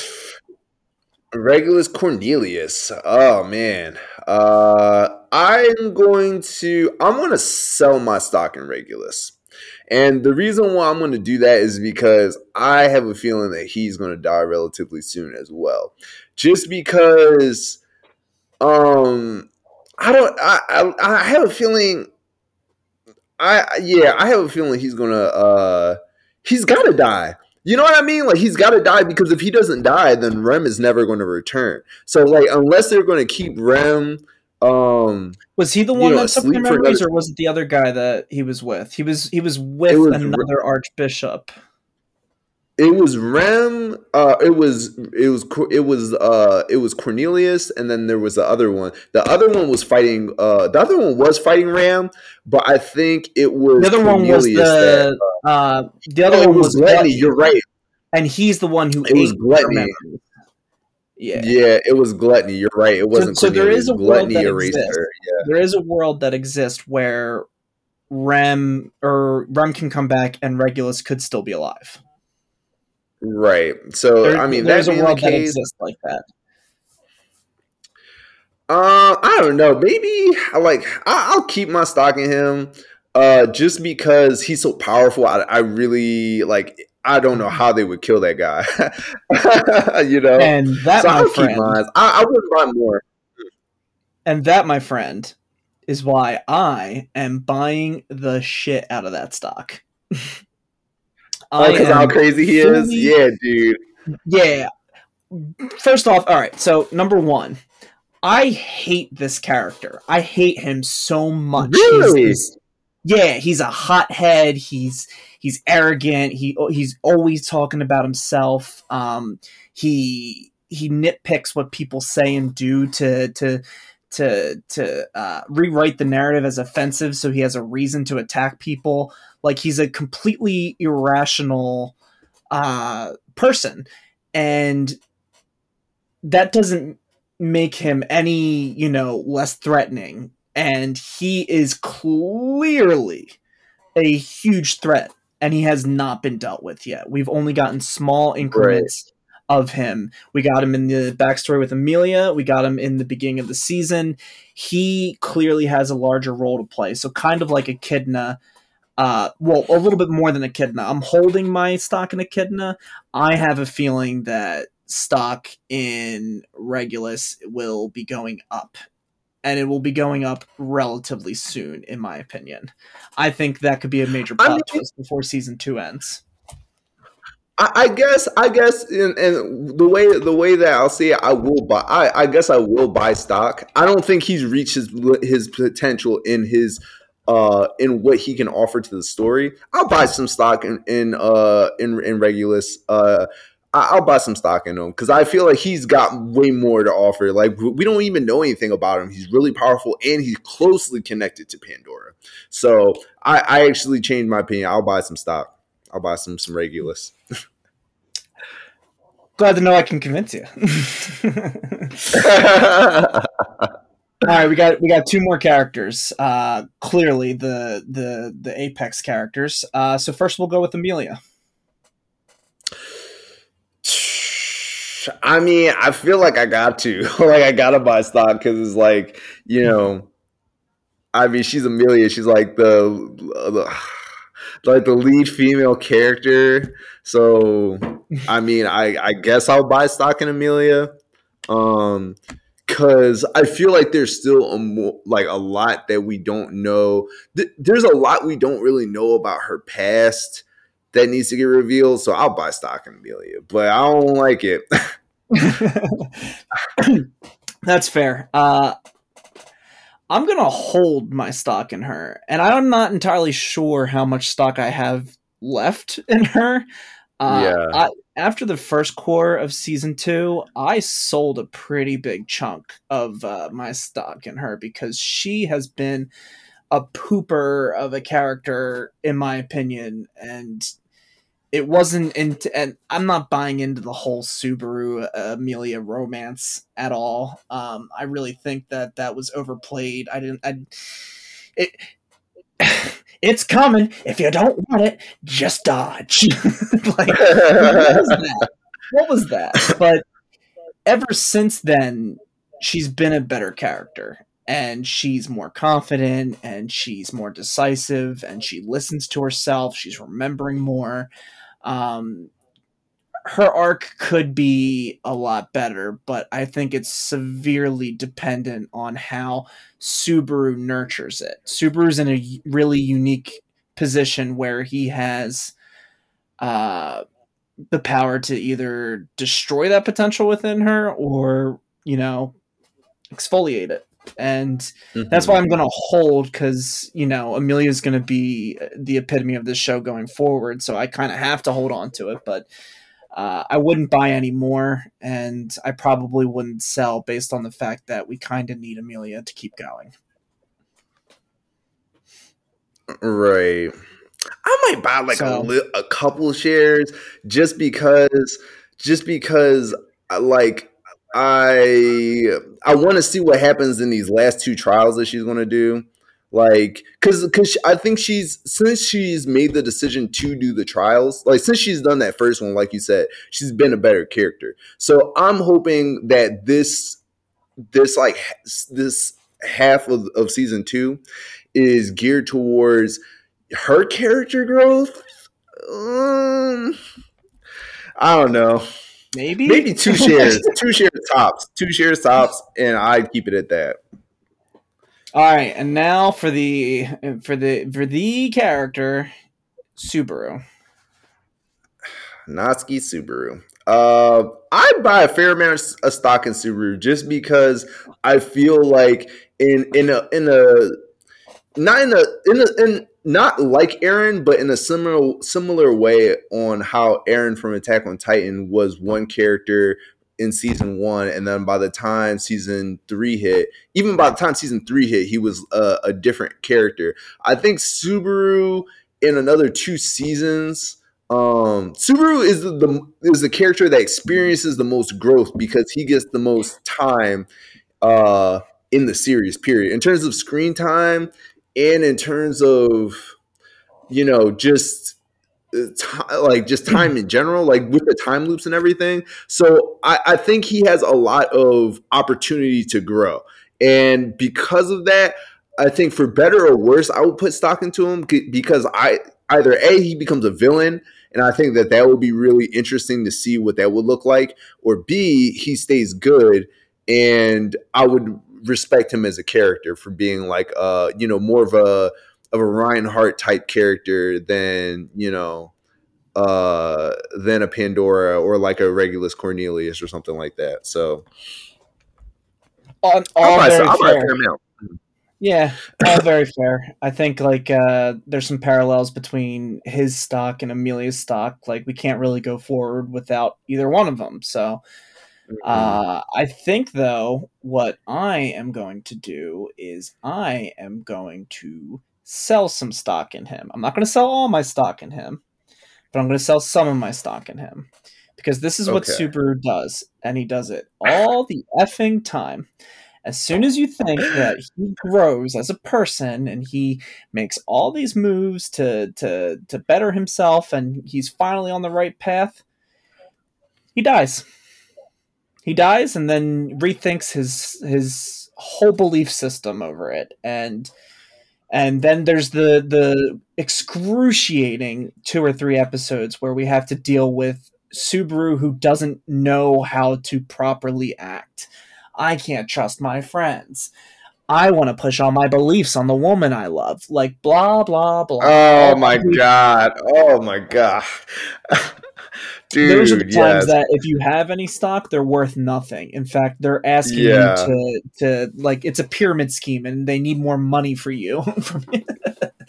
Regulus Cornelius. Oh man. Uh I'm going to I'm going to sell my stock in Regulus. And the reason why I'm going to do that is because I have a feeling that he's going to die relatively soon as well. Just because um I don't. I, I, I have a feeling. I yeah, I have a feeling he's gonna. uh He's got to die. You know what I mean? Like he's got to die because if he doesn't die, then Rem is never going to return. So like, unless they're going to keep Rem. Um, was he the one you know, that took the memories, or was it the other guy that he was with? He was he was with was another archbishop it was Rem. Uh, it was it was it was uh it was Cornelius, and then there was the other one. The other one was fighting. Uh, the other one was fighting Ram, but I think it was the other Cornelius one was the that, uh, the other oh, one was Gluttony. You're right, and he's the one who it was Gluttony. Yeah, yeah, it was Gluttony. You're right. It wasn't. So, so there is a Gluttony world that eraser. exists. Yeah. There is a world that exists where Rem or Rem can come back, and Regulus could still be alive. Right. So there, I mean, there's a world that exists like that. Uh, I don't know. Maybe like I, will keep my stock in him. Uh, just because he's so powerful. I, I really like. I don't know how they would kill that guy. you know, and that so my I'll friend, I, I wouldn't buy more. And that, my friend, is why I am buying the shit out of that stock. Oh, because how crazy he is? Yeah, dude. Yeah. First off, all right. So number one, I hate this character. I hate him so much. Really? He's, yeah, he's a hothead. He's he's arrogant. He he's always talking about himself. Um, he he nitpicks what people say and do to to to to uh, rewrite the narrative as offensive, so he has a reason to attack people. Like he's a completely irrational uh, person, and that doesn't make him any you know less threatening. And he is clearly a huge threat, and he has not been dealt with yet. We've only gotten small increments of him. We got him in the backstory with Emilia. We got him in the beginning of the season. He clearly has a larger role to play. So kind of like Echidna. Uh, well, a little bit more than Echidna. I'm holding my stock in Echidna. I have a feeling that stock in Regulus will be going up. And it will be going up relatively soon, in my opinion. I think that could be a major plot I mean, twist before season two ends. I, I guess I guess and, the way the way that I'll see it, I will buy. I, I guess I will buy stock. I don't think he's reached his his potential in his uh in what he can offer to the story. I'll buy some stock in in uh in in Regulus. Uh, I'll buy some stock in him because I feel like he's got way more to offer. Like we don't even know anything about him. He's really powerful and he's closely connected to Pandora. So I, I actually changed my opinion. I'll buy some stock. I'll buy some some Regulus. Glad to know I can convince you. All right, we got we got two more characters. Uh, clearly the the the apex characters. Uh, so first we'll go with Emilia. I mean, I feel like I got to like I gotta buy stock because it's like you know, I mean, she's Emilia. She's like the, the like the lead female character. So I mean, I I guess I'll buy stock in Emilia. Um because I feel like there's still a mo- like a lot that we don't know. Th- there's a lot we don't really know about her past that needs to get revealed. So I'll buy stock in Emilia, but I don't like it. That's fair. Uh, I'm gonna hold my stock in her, and I'm not entirely sure how much stock I have left in her. Uh, yeah. I, after the first quarter of season two, I sold a pretty big chunk of uh, my stock in her because she has been a pooper of a character, in my opinion, and it wasn't into and i'm not buying into the whole subaru uh, emilia romance at all. Um i really think that that was overplayed. I didn't i it it's coming. If you don't want it just dodge. Like what was, that? but ever since then she's been a better character and she's more confident and she's more decisive and she listens to herself. She's remembering more. Um, her arc could be a lot better, but I think it's severely dependent on how Subaru nurtures it. Subaru's in a really unique position where he has uh, the power to either destroy that potential within her or, you know, exfoliate it and mm-hmm. that's why I'm going to hold because you know Emilia's going to be the epitome of this show going forward, so I kind of have to hold on to it. But uh, I wouldn't buy any more, and I probably wouldn't sell based on the fact that we kind of need Emilia to keep going. Right. I might buy like so, a, li- a couple shares just because, just because, uh, like I I want to see what happens in these last two trials that she's going to do. Like, cause, cause I think she's since she's made the decision to do the trials, like since she's done that first one, like you said, she's been a better character. So I'm hoping that this, this like this half of, of season two is geared towards her character growth. Um, I don't know. Maybe maybe two shares, two shares tops, two shares tops, and I'd keep it at that. All right, and now for the for the for the character Subaru. Natsuki Subaru. Uh, I buy a fair amount of stock in Subaru just because I feel like in in a in a not in a in a in not like Eren, but in a similar similar way on how Eren from Attack on Titan was one character in season one, and then by the time season three hit, even by the time season three hit, he was a, a different character. I think Subaru in another two seasons. Um, Subaru is the, the is the character that experiences the most growth because he gets the most time uh in the series period in terms of screen time and in terms of you know just like just time in general, like with the time loops and everything. So I, I think he has a lot of opportunity to grow. And because of that, I think for better or worse, I would put stock into him because I either a he becomes a villain, and I think that that would be really interesting to see what that would look like, or b he stays good, and I would respect him as a character for being like uh you know more of a of a Reinhard type character than you know uh than a Pandora or like a Regulus Cornelius or something like that. So all, all very fair. Yeah, all very fair. I think like uh there's some parallels between his stock and Emilia's stock. Like we can't really go forward without either one of them. So uh, I think though, what I am going to do is I am going to sell some stock in him. I'm not going to sell all my stock in him, but I'm going to sell some of my stock in him because this is what okay. Subaru does, and he does it all the effing time. As soon as you think that he grows as a person and he makes all these moves to to to better himself and he's finally on the right path, he dies. He dies and then rethinks his his whole belief system over it and and then there's the the excruciating two or three episodes where we have to deal with Subaru who doesn't know how to properly act. I can't trust my friends. I want to push all my beliefs on the woman I love. Like blah blah blah. Oh my god. Oh my god. Dude, those are the times yes. that if you have any stock, they're worth nothing. In fact, they're asking yeah. you to to like it's a pyramid scheme, and they need more money for you.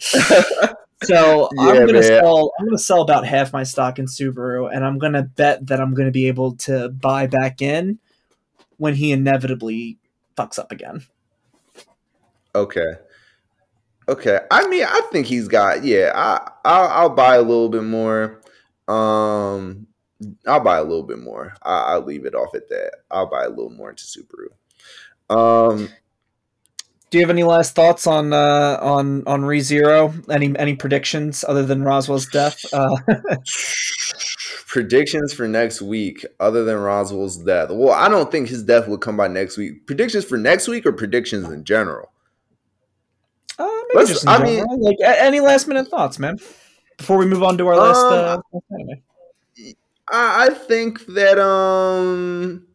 so yeah, I'm gonna man. sell. I'm gonna sell about half my stock in Subaru, and I'm gonna bet that I'm gonna be able to buy back in when he inevitably fucks up again. Okay. Okay. I mean, I think he's got. Yeah, I I'll, I'll buy a little bit more. Um, I'll buy a little bit more. I, will leave it off at that. I'll buy a little more into Subaru. Um, do you have any last thoughts on uh, on on ReZero? Any any predictions other than Roswaal's death? Uh, predictions for next week, other than Roswaal's death. Well, I don't think his death will come by next week. Predictions for next week or predictions in general? Uh, maybe just I general. mean, like any last minute thoughts, man. Before we move on to our last. Um, uh, I, I think that um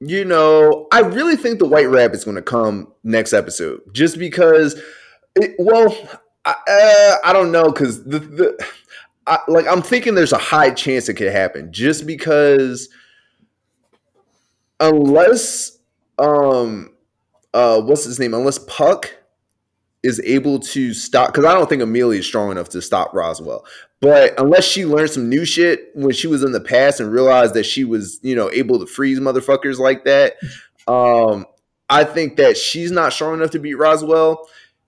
you know, I really think the White Rabbit's going to come next episode, just because. It, well, I, uh, I don't know because the the I, like I'm thinking there's a high chance it could happen, just because unless um uh what's his name unless Puck is able to stop because I don't think Emilia is strong enough to stop Roswaal. But unless she learned some new shit when she was in the past and realized that she was, you know, able to freeze motherfuckers like that, um, I think that she's not strong enough to beat Roswaal.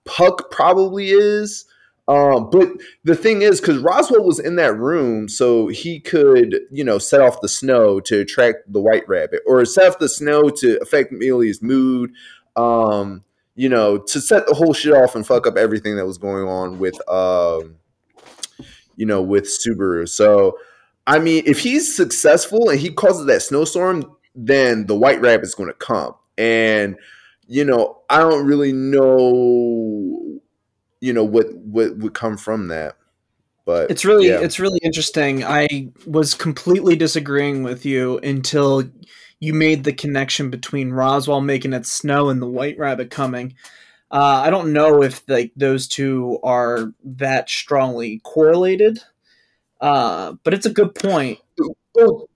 Puck probably is. Um, but the thing is, because Roswaal was in that room, so he could, you know, set off the snow to attract the white rabbit, or set off the snow to affect Emilia's mood. Um, you know, to set the whole shit off and fuck up everything that was going on with, um, you know, with Subaru. So, I mean, if he's successful and he causes that snowstorm, then the White Rabbit's going to come. And, you know, I don't really know, you know, what what would come from that. But it's really yeah. it's really interesting. I was completely disagreeing with you until you made the connection between Roswaal making it snow and the White Rabbit coming. Uh, I don't know if like those two are that strongly correlated, uh, but it's a good point. Well,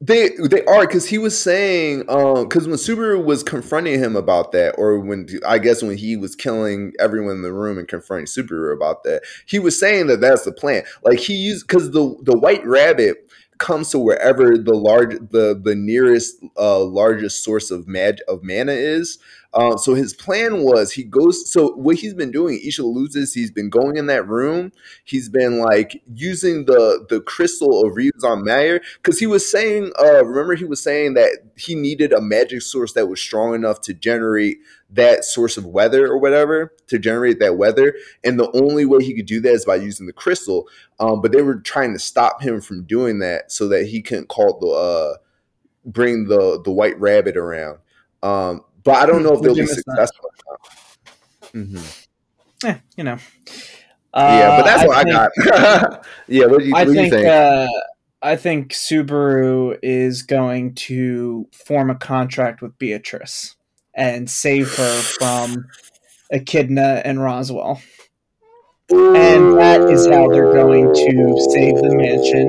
they they are because he was saying because um, when Subaru was confronting him about that, or when I guess when he was killing everyone in the room and confronting Subaru about that, he was saying that that's the plan. Like he used because the the White Rabbit comes to wherever the large the the nearest uh, largest source of mag of mana is. Um, so his plan was he goes. So what he's been doing, Isha loses. He's been going in that room. He's been like using the the crystal of Ryuzu Meyer because he was saying. Uh, remember, he was saying that he needed a magic source that was strong enough to generate that source of weather or whatever to generate that weather. And the only way he could do that is by using the crystal. Um, but they were trying to stop him from doing that so that he couldn't call the uh, bring the the white rabbit around. Um, but I don't know if they'll be successful. Mm-hmm. Yeah, you know. Uh, yeah, but that's uh, what I, think, I got. yeah, what do you, what I do think, you think? Uh, I think Subaru is going to form a contract with Beatrice and save her from Echidna and Roswaal. And that is how they're going to save the mansion.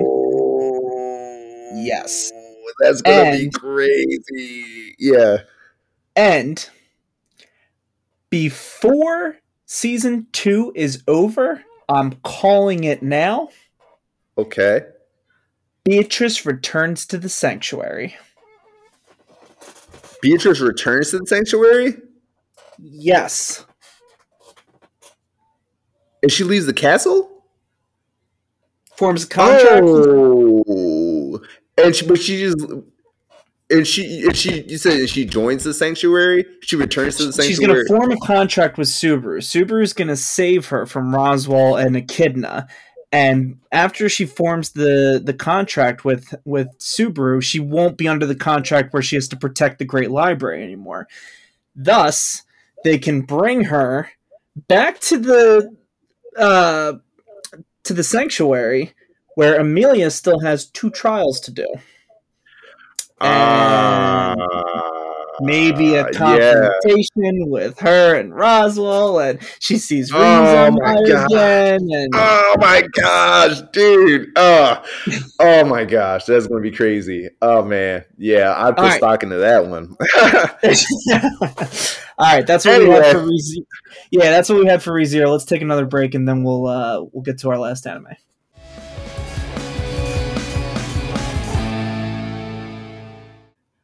Yes. That's gonna be crazy. Yeah. And before season two is over, I'm calling it now. Okay. Beatrice returns to the sanctuary. Beatrice returns to the sanctuary? Yes. And she leaves the castle? Forms a contract. Oh. And she, but she just and she and she you said she joins the sanctuary she returns to the sanctuary she's going to form a contract with subaru. Subaru's going to save her from Roswaal and echidna. And after she forms the the contract with with subaru she won't be under the contract where she has to protect the great library anymore. Thus they can bring her back to the uh to the sanctuary where emilia still has two trials to do and maybe a confrontation yeah. with her and Roswaal, and she sees Ryuzu oh again. And oh my gosh, dude! Oh, oh my gosh, that's gonna be crazy. Oh man, yeah, I put right. stock into that one. All right, that's what anyway. we had for ReZero. Yeah, that's what we had for ReZero. Let's take another break, and then we'll uh, we'll get to our last anime.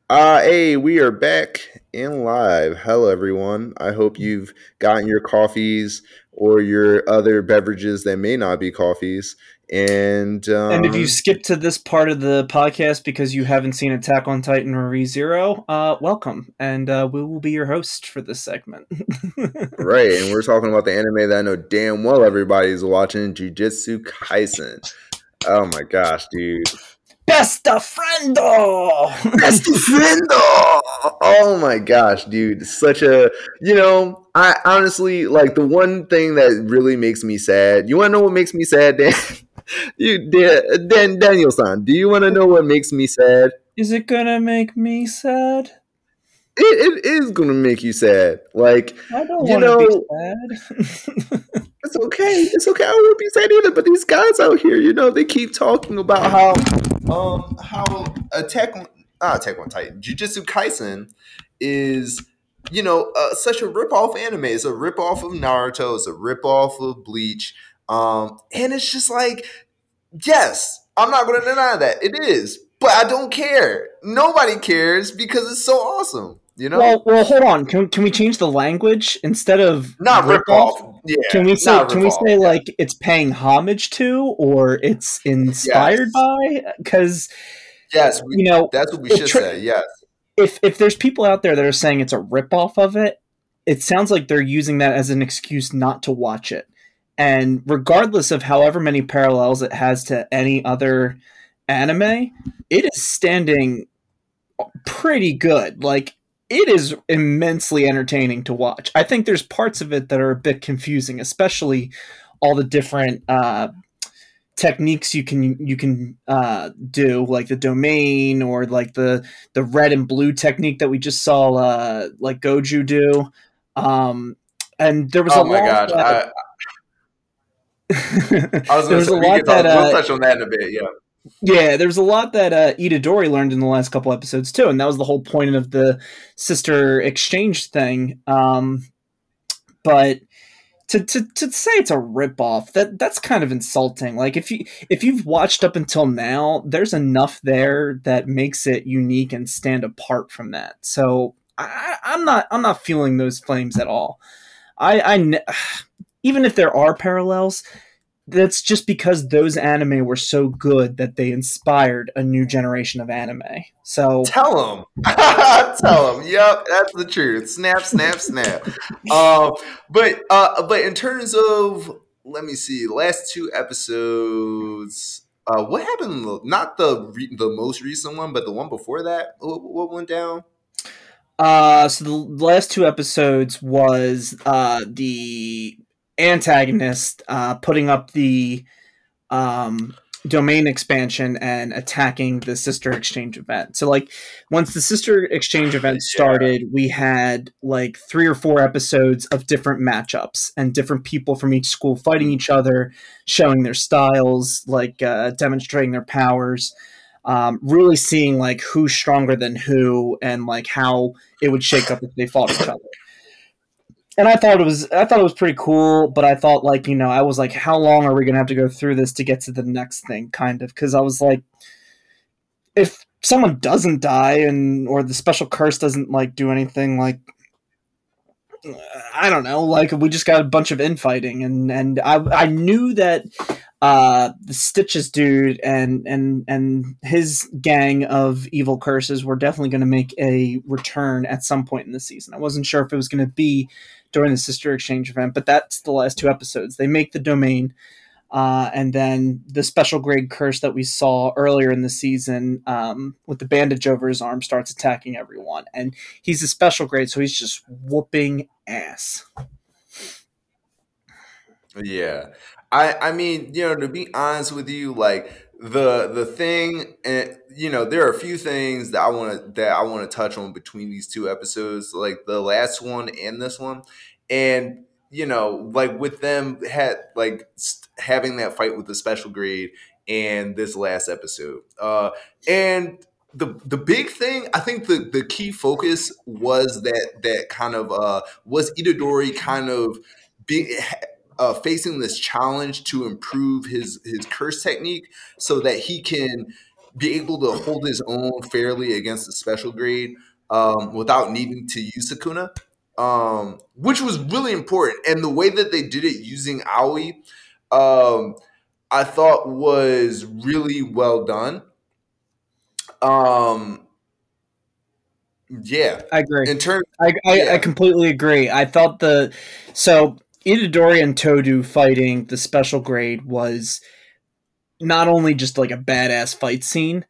Uh, hey, we are back in live. Hello, everyone. I hope you've gotten your coffees or your other beverages that may not be coffees. And um, and if you um, skip to this part of the podcast because you haven't seen Attack on Titan or ReZero, uh, welcome, and uh, we will be your host for this segment. right, and we're talking about the anime that I know damn well everybody's watching, Jujutsu Kaisen. Oh my gosh, dude! Best friendo. Best friendo. Oh my gosh, dude. Such a, you know, I honestly like the one thing that really makes me sad. You want to know what makes me sad, Dan? you Dan Daniel-san, do you want to know what makes me sad? Is it going to make me sad? It, it is going to make you sad. Like, I don't you know, be sad. it's okay. It's okay. I won't be sad either. But these guys out here, you know, they keep talking about how um how Attack on uh, Attack on Titan, Jujutsu Kaisen is you know uh, such a rip off anime. It's a rip off of Naruto. It's a rip off of Bleach. Um, and it's just like, yes, I'm not going to deny that it is, but I don't care. Nobody cares because it's so awesome. You know? Well, well, hold on. Can, can we change the language instead of not rip off? Yeah, can we say can we say like it's paying homage to or it's inspired yes. by? Because yes, we, you know that's what we should tra- say. Yes. If if there's people out there that are saying it's a rip off of it, it sounds like they're using that as an excuse not to watch it. And regardless of however many parallels it has to any other anime, it is standing pretty good. Like it is immensely entertaining to watch. I think there's parts of it that are a bit confusing, especially all the different uh, techniques you can you can uh, do, like the domain or like the the red and blue technique that we just saw, uh, like Gojo do. Um, and there was oh a my lot. Gosh, that, I, I was going to say, we that, uh, touch on that in a bit. Yeah. Yeah, there's a lot that uh, Itadori learned in the last couple episodes too, and that was the whole point of the sister exchange thing. Um, but to, to, to say it's a ripoff, that that's kind of insulting. Like if you if you've watched up until now, there's enough there that makes it unique and stand apart from that. So I, I'm not I'm not feeling those flames at all. I I even if there are parallels, that's just because those anime were so good that they inspired a new generation of anime. So tell them, tell them. Yep, that's the truth. Snap, snap, snap. uh, but uh, but in terms of let me see, last two episodes. Uh, what happened? Not the re- the most recent one, but the one before that. What, what went down? Uh, so the last two episodes was uh the antagonist uh, putting up the um, domain expansion and attacking the sister exchange event. So like once the sister exchange event started, yeah. we had like three or four episodes of different matchups and different people from each school fighting each other, showing their styles, like uh, demonstrating their powers. Um, really seeing like who's stronger than who and like how it would shake up if they fought each other and I thought it was I thought it was pretty cool, but I thought like you know I was like, how long are we gonna have to go through this to get to the next thing? Kind of because I was like, if someone doesn't die and or the special curse doesn't like do anything, like I don't know, like we just got a bunch of infighting, and and I I knew that uh the Stitches dude and and and his gang of evil curses were definitely going to make a return at some point in the season. I wasn't sure if it was going to be during the sister exchange event, but that's the last two episodes. They make the domain, uh, and then the special grade curse that we saw earlier in the season um, with the bandage over his arm starts attacking everyone, and he's a special grade, so he's just whooping ass. Yeah, I I mean you know to be honest with you, like the the thing and you know there are a few things that i want to that i want to touch on between these two episodes like the last one and this one. And you know like with them had like st- having that fight with the special grade and this last episode uh and the the big thing i think the the key focus was that that kind of uh was itadori kind of being uh, facing this challenge to improve his his curse technique so that he can be able to hold his own fairly against the special grade um, without needing to use Sukuna, um, which was really important. And the way that they did it using Aoi, um, I thought was really well done. Um, yeah, I agree. In terms, I I, yeah. I completely agree. I thought the so Itadori and Todo fighting the special grade was not only just like a badass fight scene,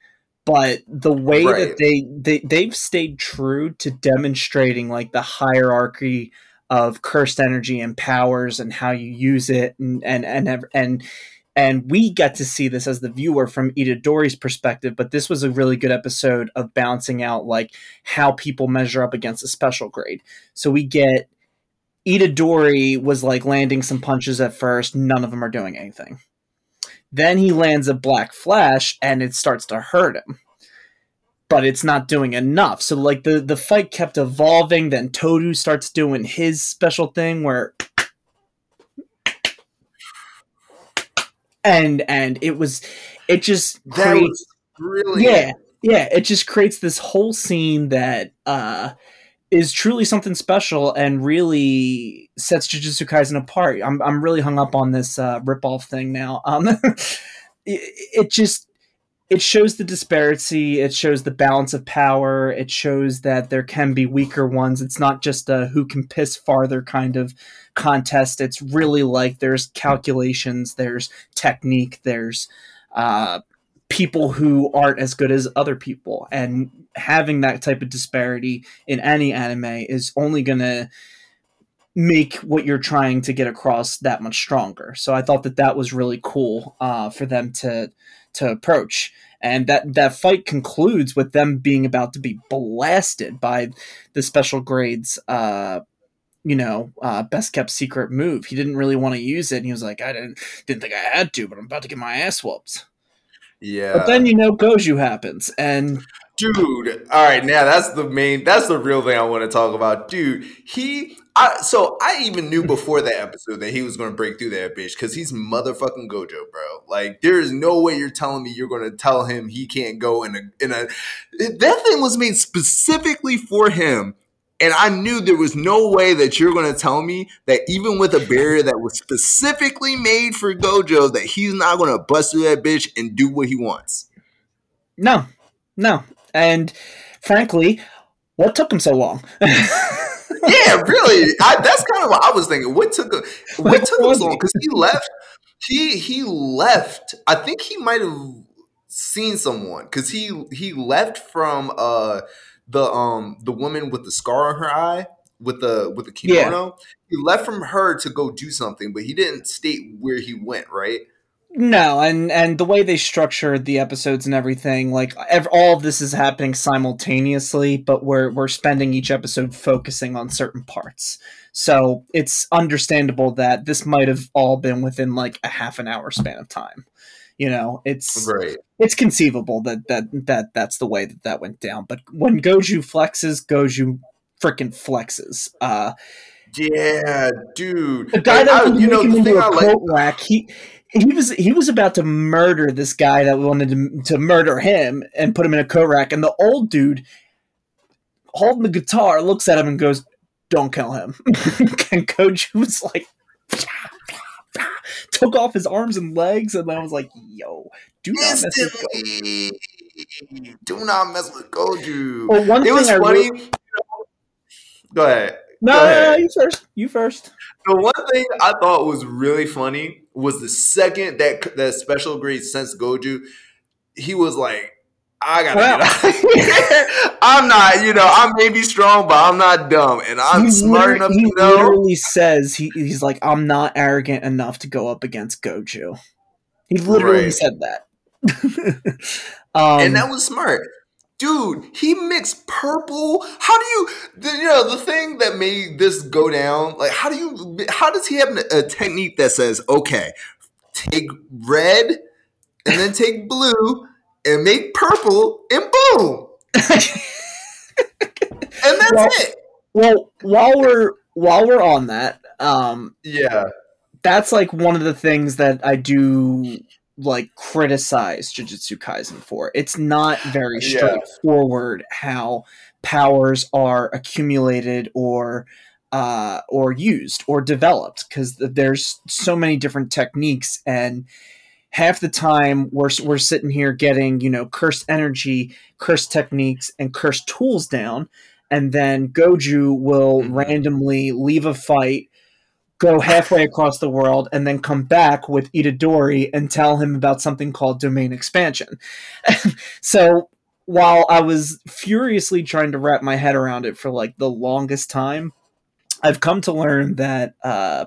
but the way right. that they, they they've stayed true to demonstrating like the hierarchy of cursed energy and powers and how you use it and and and and and we get to see this as the viewer from Itadori's perspective, but this was a really good episode of balancing out like how people measure up against a special grade. So we get Itadori was like landing some punches at first, none of them are doing anything. Then he lands a Black Flash and it starts to hurt him. But it's not doing enough. So like the, the fight kept evolving, then Todo starts doing his special thing where and and it was it just creates really yeah yeah it just creates this whole scene that uh is truly something special and really sets Jujutsu Kaisen apart. I'm I'm really hung up on this uh, ripoff thing now. Um, it, it just it shows the disparity. It shows the balance of power. It shows that there can be weaker ones. It's not just a who can piss farther kind of contest. It's really like there's calculations, there's technique, there's uh, people who aren't as good as other people and having that type of disparity in any anime is only going to make what you're trying to get across that much stronger so i thought that that was really cool uh, for them to to approach and that that fight concludes with them being about to be blasted by the special grades uh, you know, uh, best kept secret move. He didn't really want to use it. And he was like, I didn't didn't think I had to, but I'm about to get my ass whooped. Yeah. But then you know Gojo happens and dude, all right, now that's the main that's the real thing I want to talk about. Dude, he I so I even knew mm-hmm. before that episode that he was going to break through that bitch cuz he's motherfucking Gojo, bro. Like there is no way you're telling me you're going to tell him he can't go in a in a that thing was made specifically for him And I knew there was no way that you're going to tell me that even with a barrier that was specifically made for Gojo, that he's not going to bust through that bitch and do what he wants. No, no. And frankly, what took him so long? yeah, really. I, that's kind of what I was thinking. What took what took him so long? Because he left. He he left. I think he might have seen someone because he he left from uh the um the woman with the scar on her eye with the with the kimono. Yeah. He left from her to go do something, but he didn't state where he went. Right. No, and and the way they structured the episodes and everything, like ev- all of this is happening simultaneously, but we're we're spending each episode focusing on certain parts. So it's understandable that this might have all been within like a half an hour span of time. You know, it's right. It's conceivable that that that that's the way that that went down. But when Gojo flexes, Gojo freaking flexes. Uh, yeah, dude. The guy that I, you know, the thing a I coat like- rack, he he was he was about to murder this guy that wanted to, to murder him and put him in a coat rack, and the old dude holding the guitar looks at him and goes, "Don't kill him." and Gojo was like, took off his arms and legs, and I was like, "Yo, do not mess with Gojo. Do not mess with Gojo." Well, one it was I funny. Really- Go ahead. No, Go ahead. no, no, you first. You first. The one thing I thought was really funny was the second that that special grade sense Gojo, he was like, I gotta get out. I'm not, you know, I may be strong, but I'm not dumb, and I'm smart enough he to know. He literally says he, he's like, I'm not arrogant enough to go up against Gojo. He literally right. said that, um, and that was smart dude, he mixed purple. How do you, the, you know, the thing that made this go down? Like, how do you, how does he have a technique that says, okay, take red and then take blue and make purple and boom, and that's well, it. Well, while we're while we're on that, um, yeah, that's like one of the things that I do like criticize Jujutsu Kaisen for. It's not very straightforward yeah. how powers are accumulated or uh, or used or developed because there's so many different techniques and half the time we're we're sitting here getting you know cursed energy, cursed techniques, and cursed tools down, and then Gojo will mm-hmm. randomly leave a fight go halfway across the world and then come back with Itadori and tell him about something called domain expansion. so while I was furiously trying to wrap my head around it for like the longest time, I've come to learn that uh,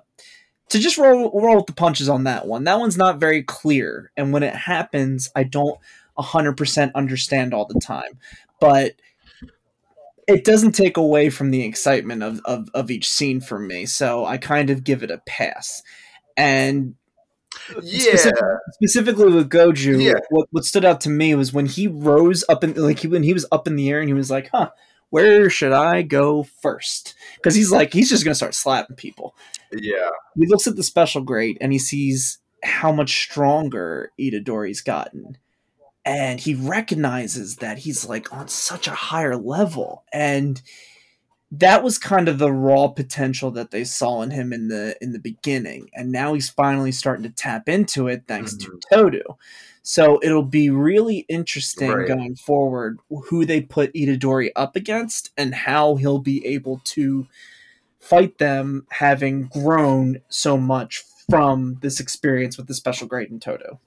to just roll roll with the punches on that one. That one's not very clear, and when it happens, I don't hundred percent understand all the time. But it doesn't take away from the excitement of, of, of each scene for me. So I kind of give it a pass. And yeah, specifically with Gojo, yeah. what, what stood out to me was when he rose up in like he, when he was up in the air and he was like, "Huh, where should I go first? Because he's like he's just gonna start slapping people. Yeah, he looks at the special grade and he sees how much stronger Itadori's gotten, and he recognizes that he's like on such a higher level and that was kind of the raw potential that they saw in him in the in the beginning and now he's finally starting to tap into it thanks mm-hmm. to Todo. So it'll be really interesting right. going forward who they put Itadori up against and how he'll be able to fight them having grown so much from this experience with the special grade in Todo.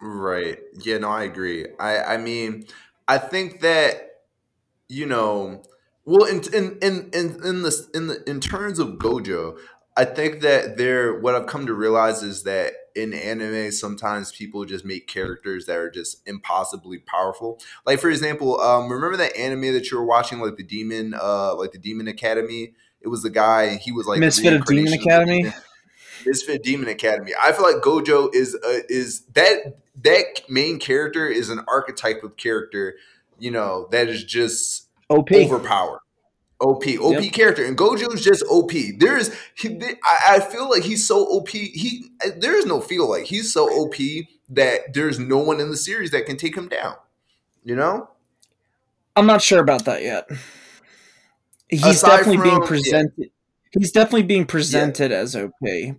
Right. Yeah, no, I agree. I I mean, I think that you know, well in in in in, in the in the in terms of Gojo, I think that there what I've come to realize is that in anime sometimes people just make characters that are just impossibly powerful. Like for example, um remember that anime that you were watching like the Demon uh like the Demon Academy? It was the guy he was like Misfit of Demon Academy. Of Misfit Demon Academy. I feel like Gojo is uh, is that that main character is an archetype of character, you know, that is just OP overpowered. OP, OP yep. character, and Gojo is just OP. There is, he, I, feel like he's so OP. He there is no feel like he's so OP that there's no one in the series that can take him down. You know? I'm not sure about that yet. He's Aside definitely being from- yeah. presented. He's definitely being presented as OP,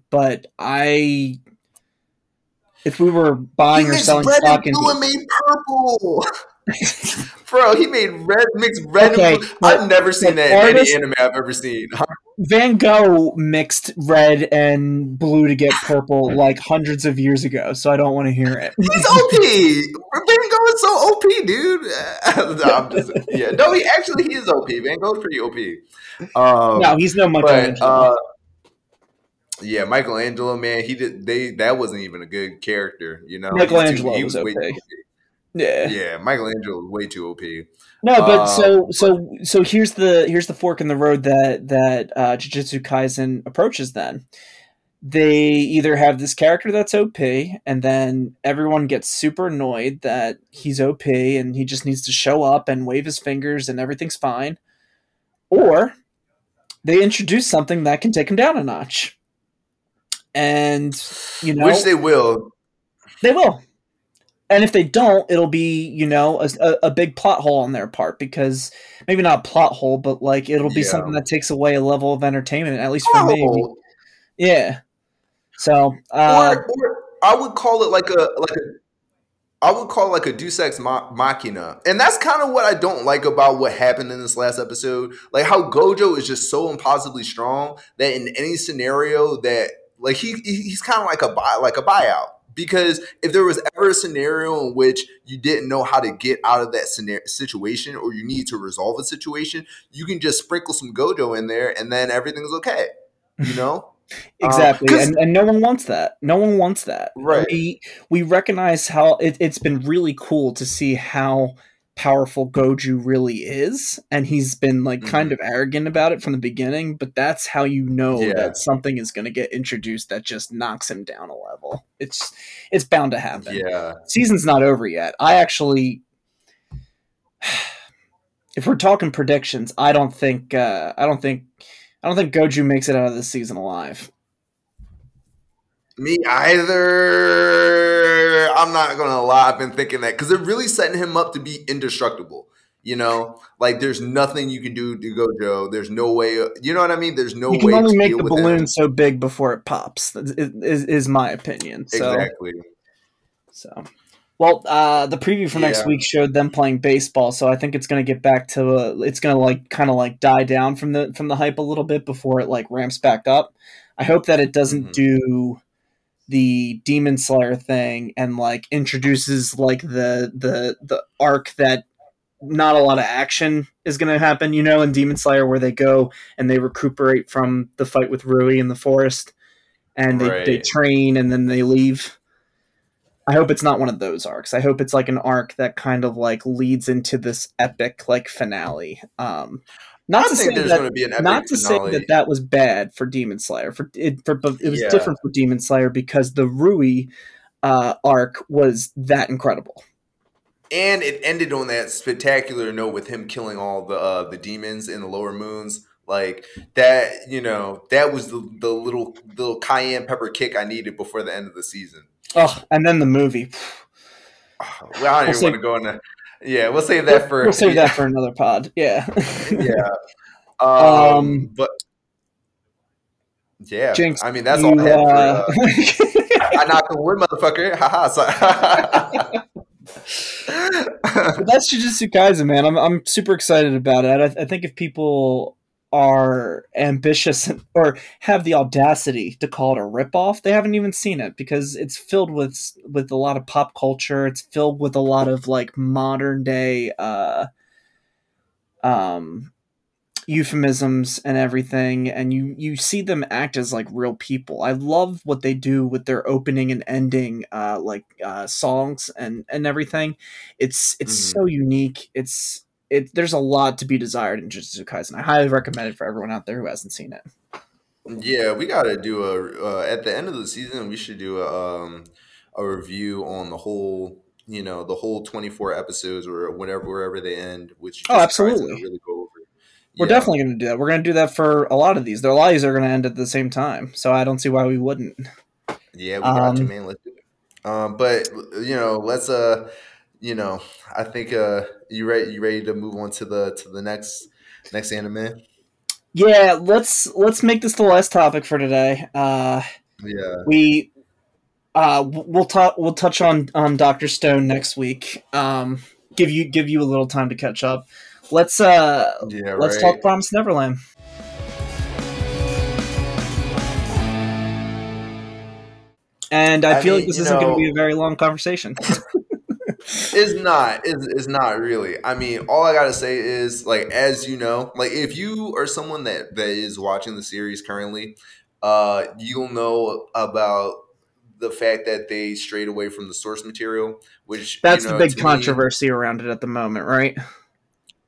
but I, if we were buying he or selling stock and made purple. Bro, he made red mixed red Okay, and blue. but- I've never seen but that in any anime I've ever seen. Van Gogh mixed red and blue to get purple like hundreds of years ago, so I don't want to hear it. He's OP. Van Gogh is so OP, dude. no, just yeah. No, he actually he is OP. Van Gogh's pretty OP. Um, no, he's no but Michelangelo. uh, yeah, Michelangelo, man, he did. They that wasn't even a good character, you know. Michelangelo he was way OP. too yeah. Yeah, Michelangelo is way too OP. No, but Uh, so so so here's the here's the fork in the road that that uh, Jujutsu Kaisen approaches. Then they either have this character that's OP, and then everyone gets super annoyed that he's OP and he just needs to show up and wave his fingers and everything's fine, or they introduce something that can take him down a notch, and you know Which they will. they will. And if they don't, it'll be, you know, a, a, big plot hole on their part because maybe not a plot hole, but like it'll be Yeah. something that takes away a level of entertainment, at least for me. Oh, Yeah. So, uh, or, or I would call it like a like a I would call it like a Deus Ex Machina, and that's kind of what I don't like about what happened in this last episode. Like how Gojo is just so impossibly strong that in any scenario that like he he- he's kind of like a buy like a buyout. Because if there was ever a scenario in which you didn't know how to get out of that scenario, situation or you need to resolve a situation, you can just sprinkle some Gojo in there and then everything's okay. You know? Um, exactly. 'cause- and, and no one wants that. No one wants that. Right. We, we recognize how it, it's been really cool to see how powerful Gojo really is. And he's been like kind of arrogant about it from the beginning, but that's how you know Yeah. that something is going to get introduced that just knocks him down a level. It's, it's bound to happen. Yeah. season's not over yet. I actually, if we're talking predictions, I don't think uh, I don't think I don't think Gojo makes it out of this season alive. Me either. I'm not gonna lie. I've been thinking that because they're really setting him up to be indestructible. You know, like there's nothing you can do to Gojo. There's no way. You know what I mean? There's no you way can only to make the with him. balloon so big before it pops. Is, is, my opinion. So, Exactly. so. Well, uh, the preview for next Yeah. week showed them playing baseball, so I think it's going to get back to uh, it's going to like kind of like die down from the from the hype a little bit before it like ramps back up. I hope that it doesn't Mhm. do the Demon Slayer thing and like introduces like the the the arc that not a lot of action is going to happen, you know, in Demon Slayer where they go and they recuperate from the fight with Rui in the forest and they, they train and then they leave. I hope it's not one of those arcs. I hope it's like an arc that kind of like leads into this epic like finale. Um not I to say there's that going to be an not to finale. say that that was bad for Demon Slayer. For it, for it was Yeah. different for Demon Slayer because the Rui uh, arc was that incredible. and it ended on that spectacular note with him killing all the uh, the demons in the lower moons. Like that, you know, that was the, the little little cayenne pepper kick I needed before the end of the season. Oh, and then the movie. Well, I don't even want to go into. Yeah, we'll save that for. we'll save yeah. that for another pod. Yeah. yeah. Um, Um, but yeah, Jinx, I mean that's all I had for. uh, Uh, I knocked on wood, motherfucker. Haha. So, that's Jujutsu Kaisen, man. I'm I'm super excited about it. I, I think if people are ambitious or have the audacity to call it a ripoff, they haven't even seen it because it's filled with with a lot of pop culture. It's filled with a lot of like modern day uh, um, euphemisms and everything, and you you see them act as like real people. I love what they do with their opening and ending, uh, like uh, songs and and everything. It's it's Mhm. so unique. It's it. There's a lot to be desired in Jujutsu Kaisen. I highly recommend it for everyone out there who hasn't seen it. yeah, we gotta do a uh, at the end of the season. We should do a um, a review on the whole. You know the whole twenty four episodes or whatever wherever they end, which Oh, to absolutely. really go over. We're Yeah. definitely going to do that. We're going to do that for a lot of these. Their lives are going to end at the same time, so I don't see why we wouldn't. Yeah, we got to Um, man. Let's do it. Um, but you know, let's uh you know, I think uh, you ready you ready to move on to the to the next next anime. Yeah, let's let's make this the last topic for today. Uh, Yeah. we uh, we'll talk we'll touch on on Doctor Stone next week. Um, give you give you a little time to catch up. Let's uh Yeah, let's right. talk Promise Neverland. And I, I feel mean, like this isn't going to be a very long conversation. It's not. It's, it's not really. I mean, all I gotta say is, like, as you know, like, if you are someone that that is watching the series currently, uh, you'll know about the fact that they strayed away from the source material, which That's you know, the big to me- controversy around it at the moment, right?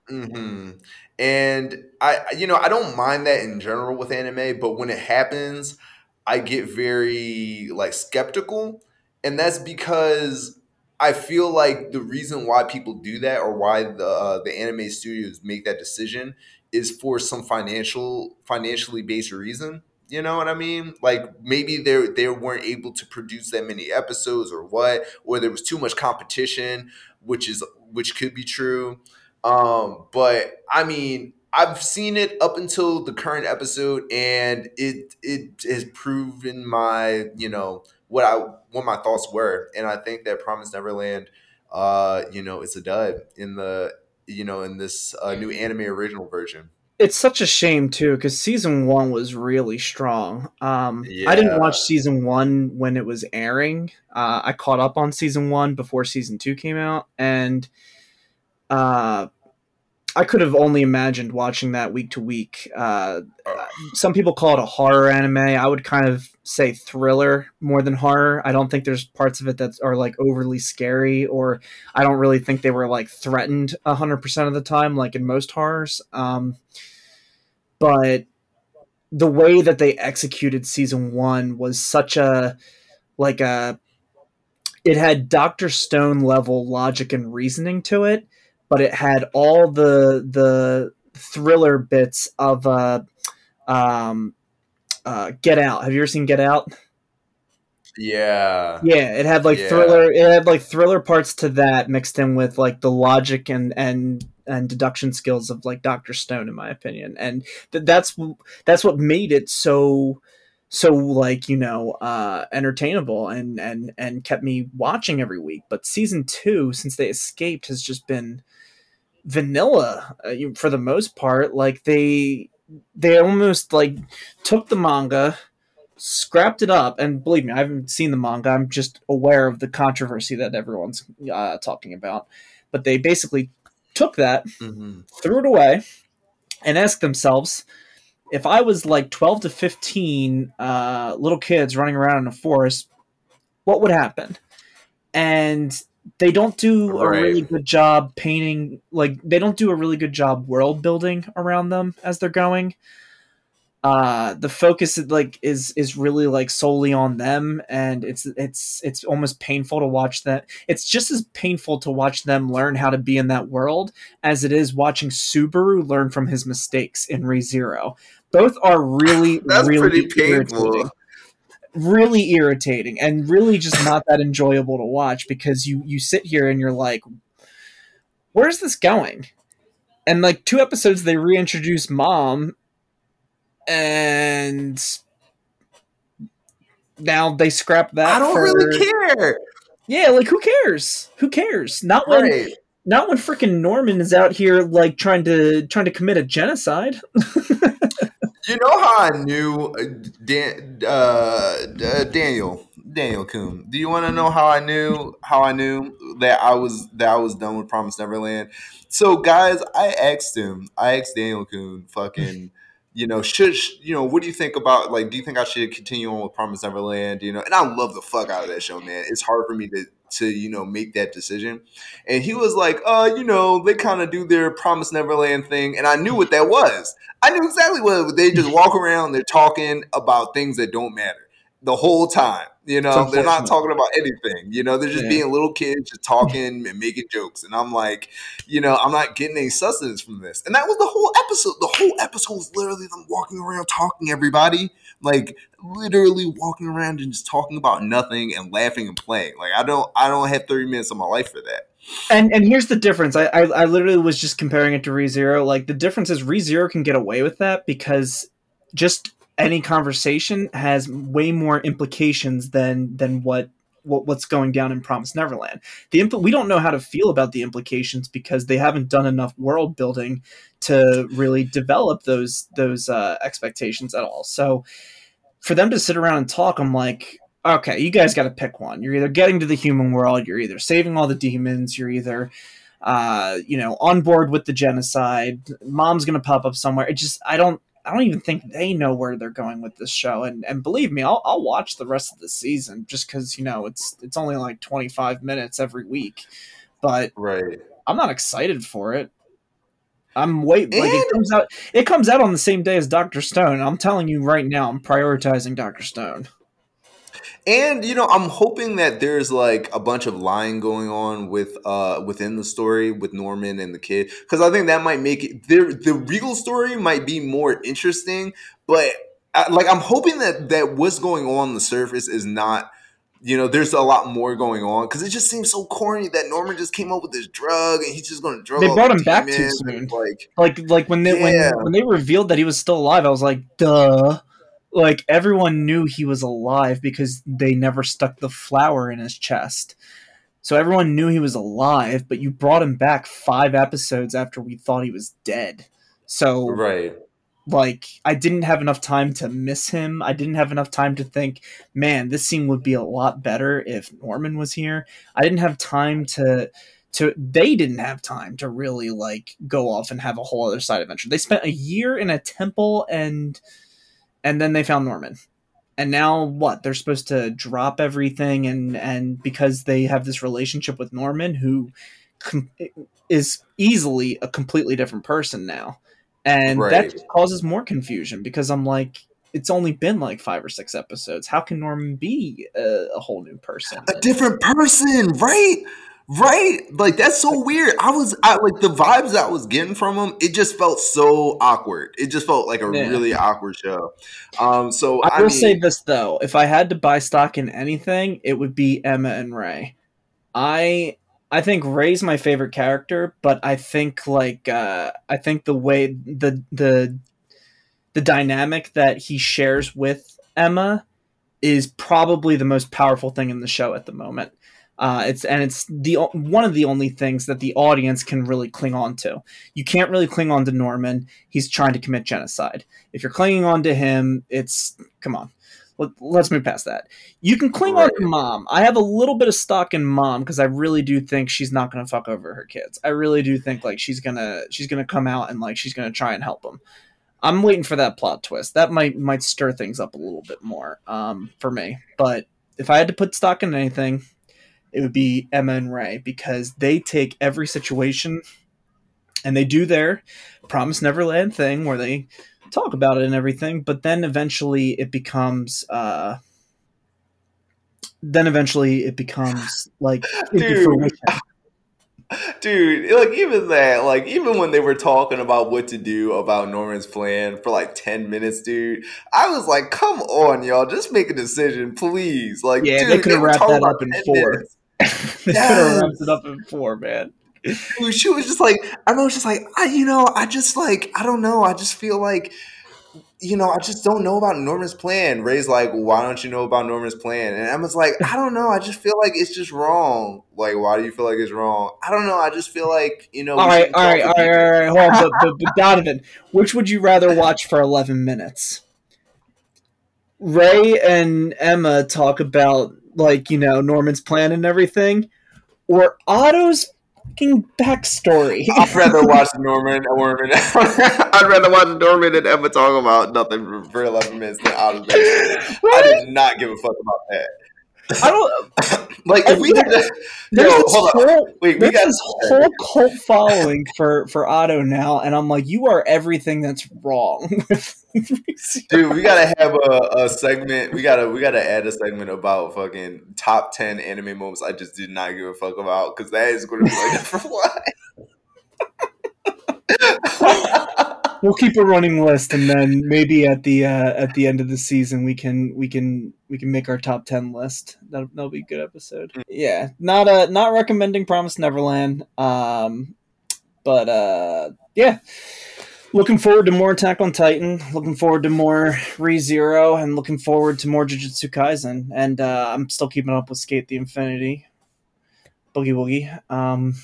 hmm And I, you know, I don't mind that in general with anime, but when it happens, I get very like skeptical, and that's because I feel like the reason why people do that or why the uh, the anime studios make that decision is for some financial financially based reason. You know what I mean? Like maybe they they weren't able to produce that many episodes or what, or there was too much competition, which is which could be true. Um, but I mean, I've seen it up until the current episode, and it it has proven my you know what I what my thoughts were, and I think that Promise Neverland, uh, you know, is a dud in the you know in this uh, new anime original version. It's such a shame too, because season one was really strong. Um, I didn't watch season one when it was airing. Uh, I caught up on season one before season two came out, and uh, I could have only imagined watching that week to week. Uh, some people call it a horror anime. I would kind of say thriller more than horror. I don't think there's parts of it that are like overly scary, or I don't really think they were like threatened hundred percent of the time, like in most horrors. Um, but the way that they executed season one was such a like a it had Doctor Stone level logic and reasoning to it, but it had all the the thriller bits of uh um uh Get Out. Have you ever seen Get Out? Yeah, Yeah, it had like Yeah. thriller. It had like thriller parts to that mixed in with like the logic and and and deduction skills of like Doctor Stone, in my opinion. And th- that's that's what made it so so like you know uh entertainable and and and kept me watching every week. But season two, since they escaped, has just been vanilla uh, for the most part. Like they they almost like took the manga scrapped it up and believe me i haven't seen the manga i'm just aware of the controversy that everyone's uh, talking about but they basically took that hmm threw it away and asked themselves if i was like 12 to 15 uh, little kids running around in a forest what would happen and they don't do a really good job painting like they don't do a really good job world building around them as they're going uh the focus like is is really like solely on them and it's it's it's almost painful to watch that it's just as painful to watch them learn how to be in that world as it is watching Subaru learn from his mistakes in ReZero. Both are really That's really pretty painful. Really irritating and really just not that enjoyable to watch because you you sit here and you're like where's this going? And like two episodes they reintroduce mom and now they scrap that I don't for- really care. Yeah, like who cares? Who cares? Not when Right. not when freaking Norman is out here like trying to trying to commit a genocide. You know how I knew uh, Dan, uh, uh, Daniel Daniel-Kun. Do you want to know how I knew how I knew that I was that I was done with Promise Neverland? So guys, I asked him. I asked Daniel-Kun, fucking, you know, should you know what do you think about like? Do you think I should continue on with Promise Neverland? You know, and I love the fuck out of that show, man. It's hard for me to to you know make that decision. And he was like, uh, you know, they kind of do their Promise Neverland thing, and I knew what that was. I knew exactly what they just walk around. They're talking about things that don't matter the whole time. You know, they're not talking about anything. You know, they're just Yeah. being little kids, just talking and making jokes. And I'm like, you know, I'm not getting any sustenance from this. And that was the whole episode. The whole episode was literally them walking around talking everybody, like literally walking around and just talking about nothing and laughing and playing. Like I don't, I don't have 30 minutes of my life for that. And and here's the difference. I, I, I literally was just comparing it to ReZero. Like the difference is ReZero can get away with that because just any conversation has way more implications than than what what, what's going down in Promise Neverland. The impl- we don't know how to feel about the implications because they haven't done enough world building to really develop those those uh, expectations at all. So for them to sit around and talk, I'm like, okay, you guys got to pick one. You're either getting to the human world, you're either saving all the demons, you're either uh, you know on board with the genocide. Mom's gonna pop up somewhere. It just I don't I don't even think they know where they're going with this show. And and believe me, I'll I'll watch the rest of the season just because you know it's it's only like twenty five minutes every week, but right. I'm not excited for it. I'm wait like it comes out. It comes out on the same day as Doctor Stone. I'm telling you right now, I'm prioritizing Doctor Stone. And you know, I'm hoping that there's like a bunch of lying going on with uh within the story with Norman and the kid because I think that might make it the the Regal story might be more interesting. But I, uh, like, I'm hoping that that what's going on on the surface is not. You know, there's a lot more going on because it just seems so corny that Norman just came up with this drug and he's just going to drug. They brought him back too soon. Like, Like like when they Yeah. when when they revealed that he was still alive, I was like, duh. Like everyone knew he was alive because they never stuck the flower in his chest. So everyone knew he was alive, but you brought him back five episodes after we thought he was dead. So right. like I didn't have enough time to miss him. I didn't have enough time to think, man, this scene would be a lot better if Norman was here. I didn't have time to to they didn't have time to really like go off and have a whole other side adventure. They spent a year in a temple and and then they found Norman. And now what? They're supposed to drop everything and and because they have this relationship with Norman who com- is easily a completely different person now. And that just causes more confusion because I'm like it's only been like 5 or 6 episodes. How can Norman be a, a whole new person? a different person, right? Right? Like that's so weird. I was I like the vibes I was getting from him, it just felt so awkward. It just felt like a Yeah. really awkward show. Um so I I, will mean, say this though: if I had to buy stock in anything, it would be Emma and Ray. I I think Ray's my favorite character, but I think like uh, I think the way the the the dynamic that he shares with Emma is probably the most powerful thing in the show at the moment. Uh, it's and it's the one of the only things that the audience can really cling on to. You can't really cling on to Norman. He's trying to commit genocide. If you're clinging on to him, it's come on. Let, let's move past that. You can cling on to mom. I have a little bit of stock in mom because I really do think she's not going to fuck over her kids. I really do think like she's gonna she's gonna come out and like she's gonna try and help them. I'm waiting for that plot twist. That might might stir things up a little bit more um, for me. But if I had to put stock in anything, it would be Emma and Ray because they take every situation and they do their Promise Neverland thing where they talk about it and everything, but then eventually it becomes uh then eventually it becomes like Dude. dude, like even that, like even when they were talking about what to do about Norman's plan for like 10 minutes, dude, I was like, come on, y'all, just make a decision, please. Like, Yeah, dude, they could've wrapped that up in four. minutes. They could have wrapped it up in four, man. She was just like, I know, just like, I, you know, I just like, I don't know, I just feel like, you know, I just don't know about Norman's plan. Ray's like, why don't you know about Norman's plan? And Emma's like, I don't know, I just feel like it's just wrong. Like, why do you feel like it's wrong? I don't know, I just feel like, you know, All right, all right, all right, people." all right. Hold on, but, but, but Donovan, which would you rather watch for eleven minutes? Ray and Emma talk about like you know Norman's plan and everything, or Otto's fucking backstory. I'd rather watch Norman Norman. I'd rather watch Norman and Emma talk about nothing for- eleven minutes than Otto I did not give a fuck about that. I don't. Like if we had to, There's yo, this whole Wait, we got this whole cult following for for Otto now, and I'm like, you are everything that's wrong. dude. We gotta have a, a segment. We gotta we gotta add a segment about fucking top ten anime moments I just did not give a fuck about because that is going to be like number one. We'll keep a running list, and then maybe at the uh, at the end of the season we can we can we can make our top ten list. That'll, that'll be a good episode. Yeah, not uh not recommending Promise Neverland. Um, but uh, yeah. Looking forward to more Attack on Titan. Looking forward to more ReZero, and looking forward to more Jujutsu Kaisen. And uh, I'm still keeping up with Skate the Infinity, Boogie Woogie. Um,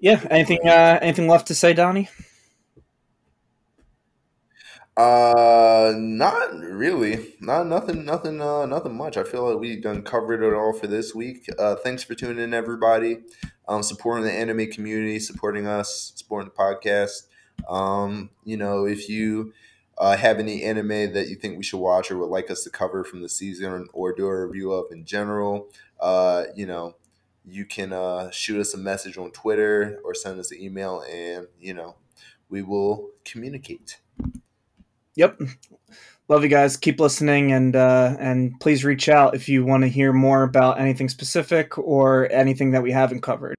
yeah. Anything? Uh, anything left to say, Donnie? Uh, not really. Not nothing. Nothing. Uh, nothing much. I feel like we done covered it all for this week. Uh, thanks for tuning in, everybody. Um, supporting the anime community, supporting us, supporting the podcast. Um, you know, if you uh, have any anime that you think we should watch or would like us to cover from the season or do a review of in general, uh, you know, you can uh, shoot us a message on Twitter or send us an email, and you know, we will communicate. Yep. Love you guys. Keep listening and uh, and please reach out if you want to hear more about anything specific or anything that we haven't covered.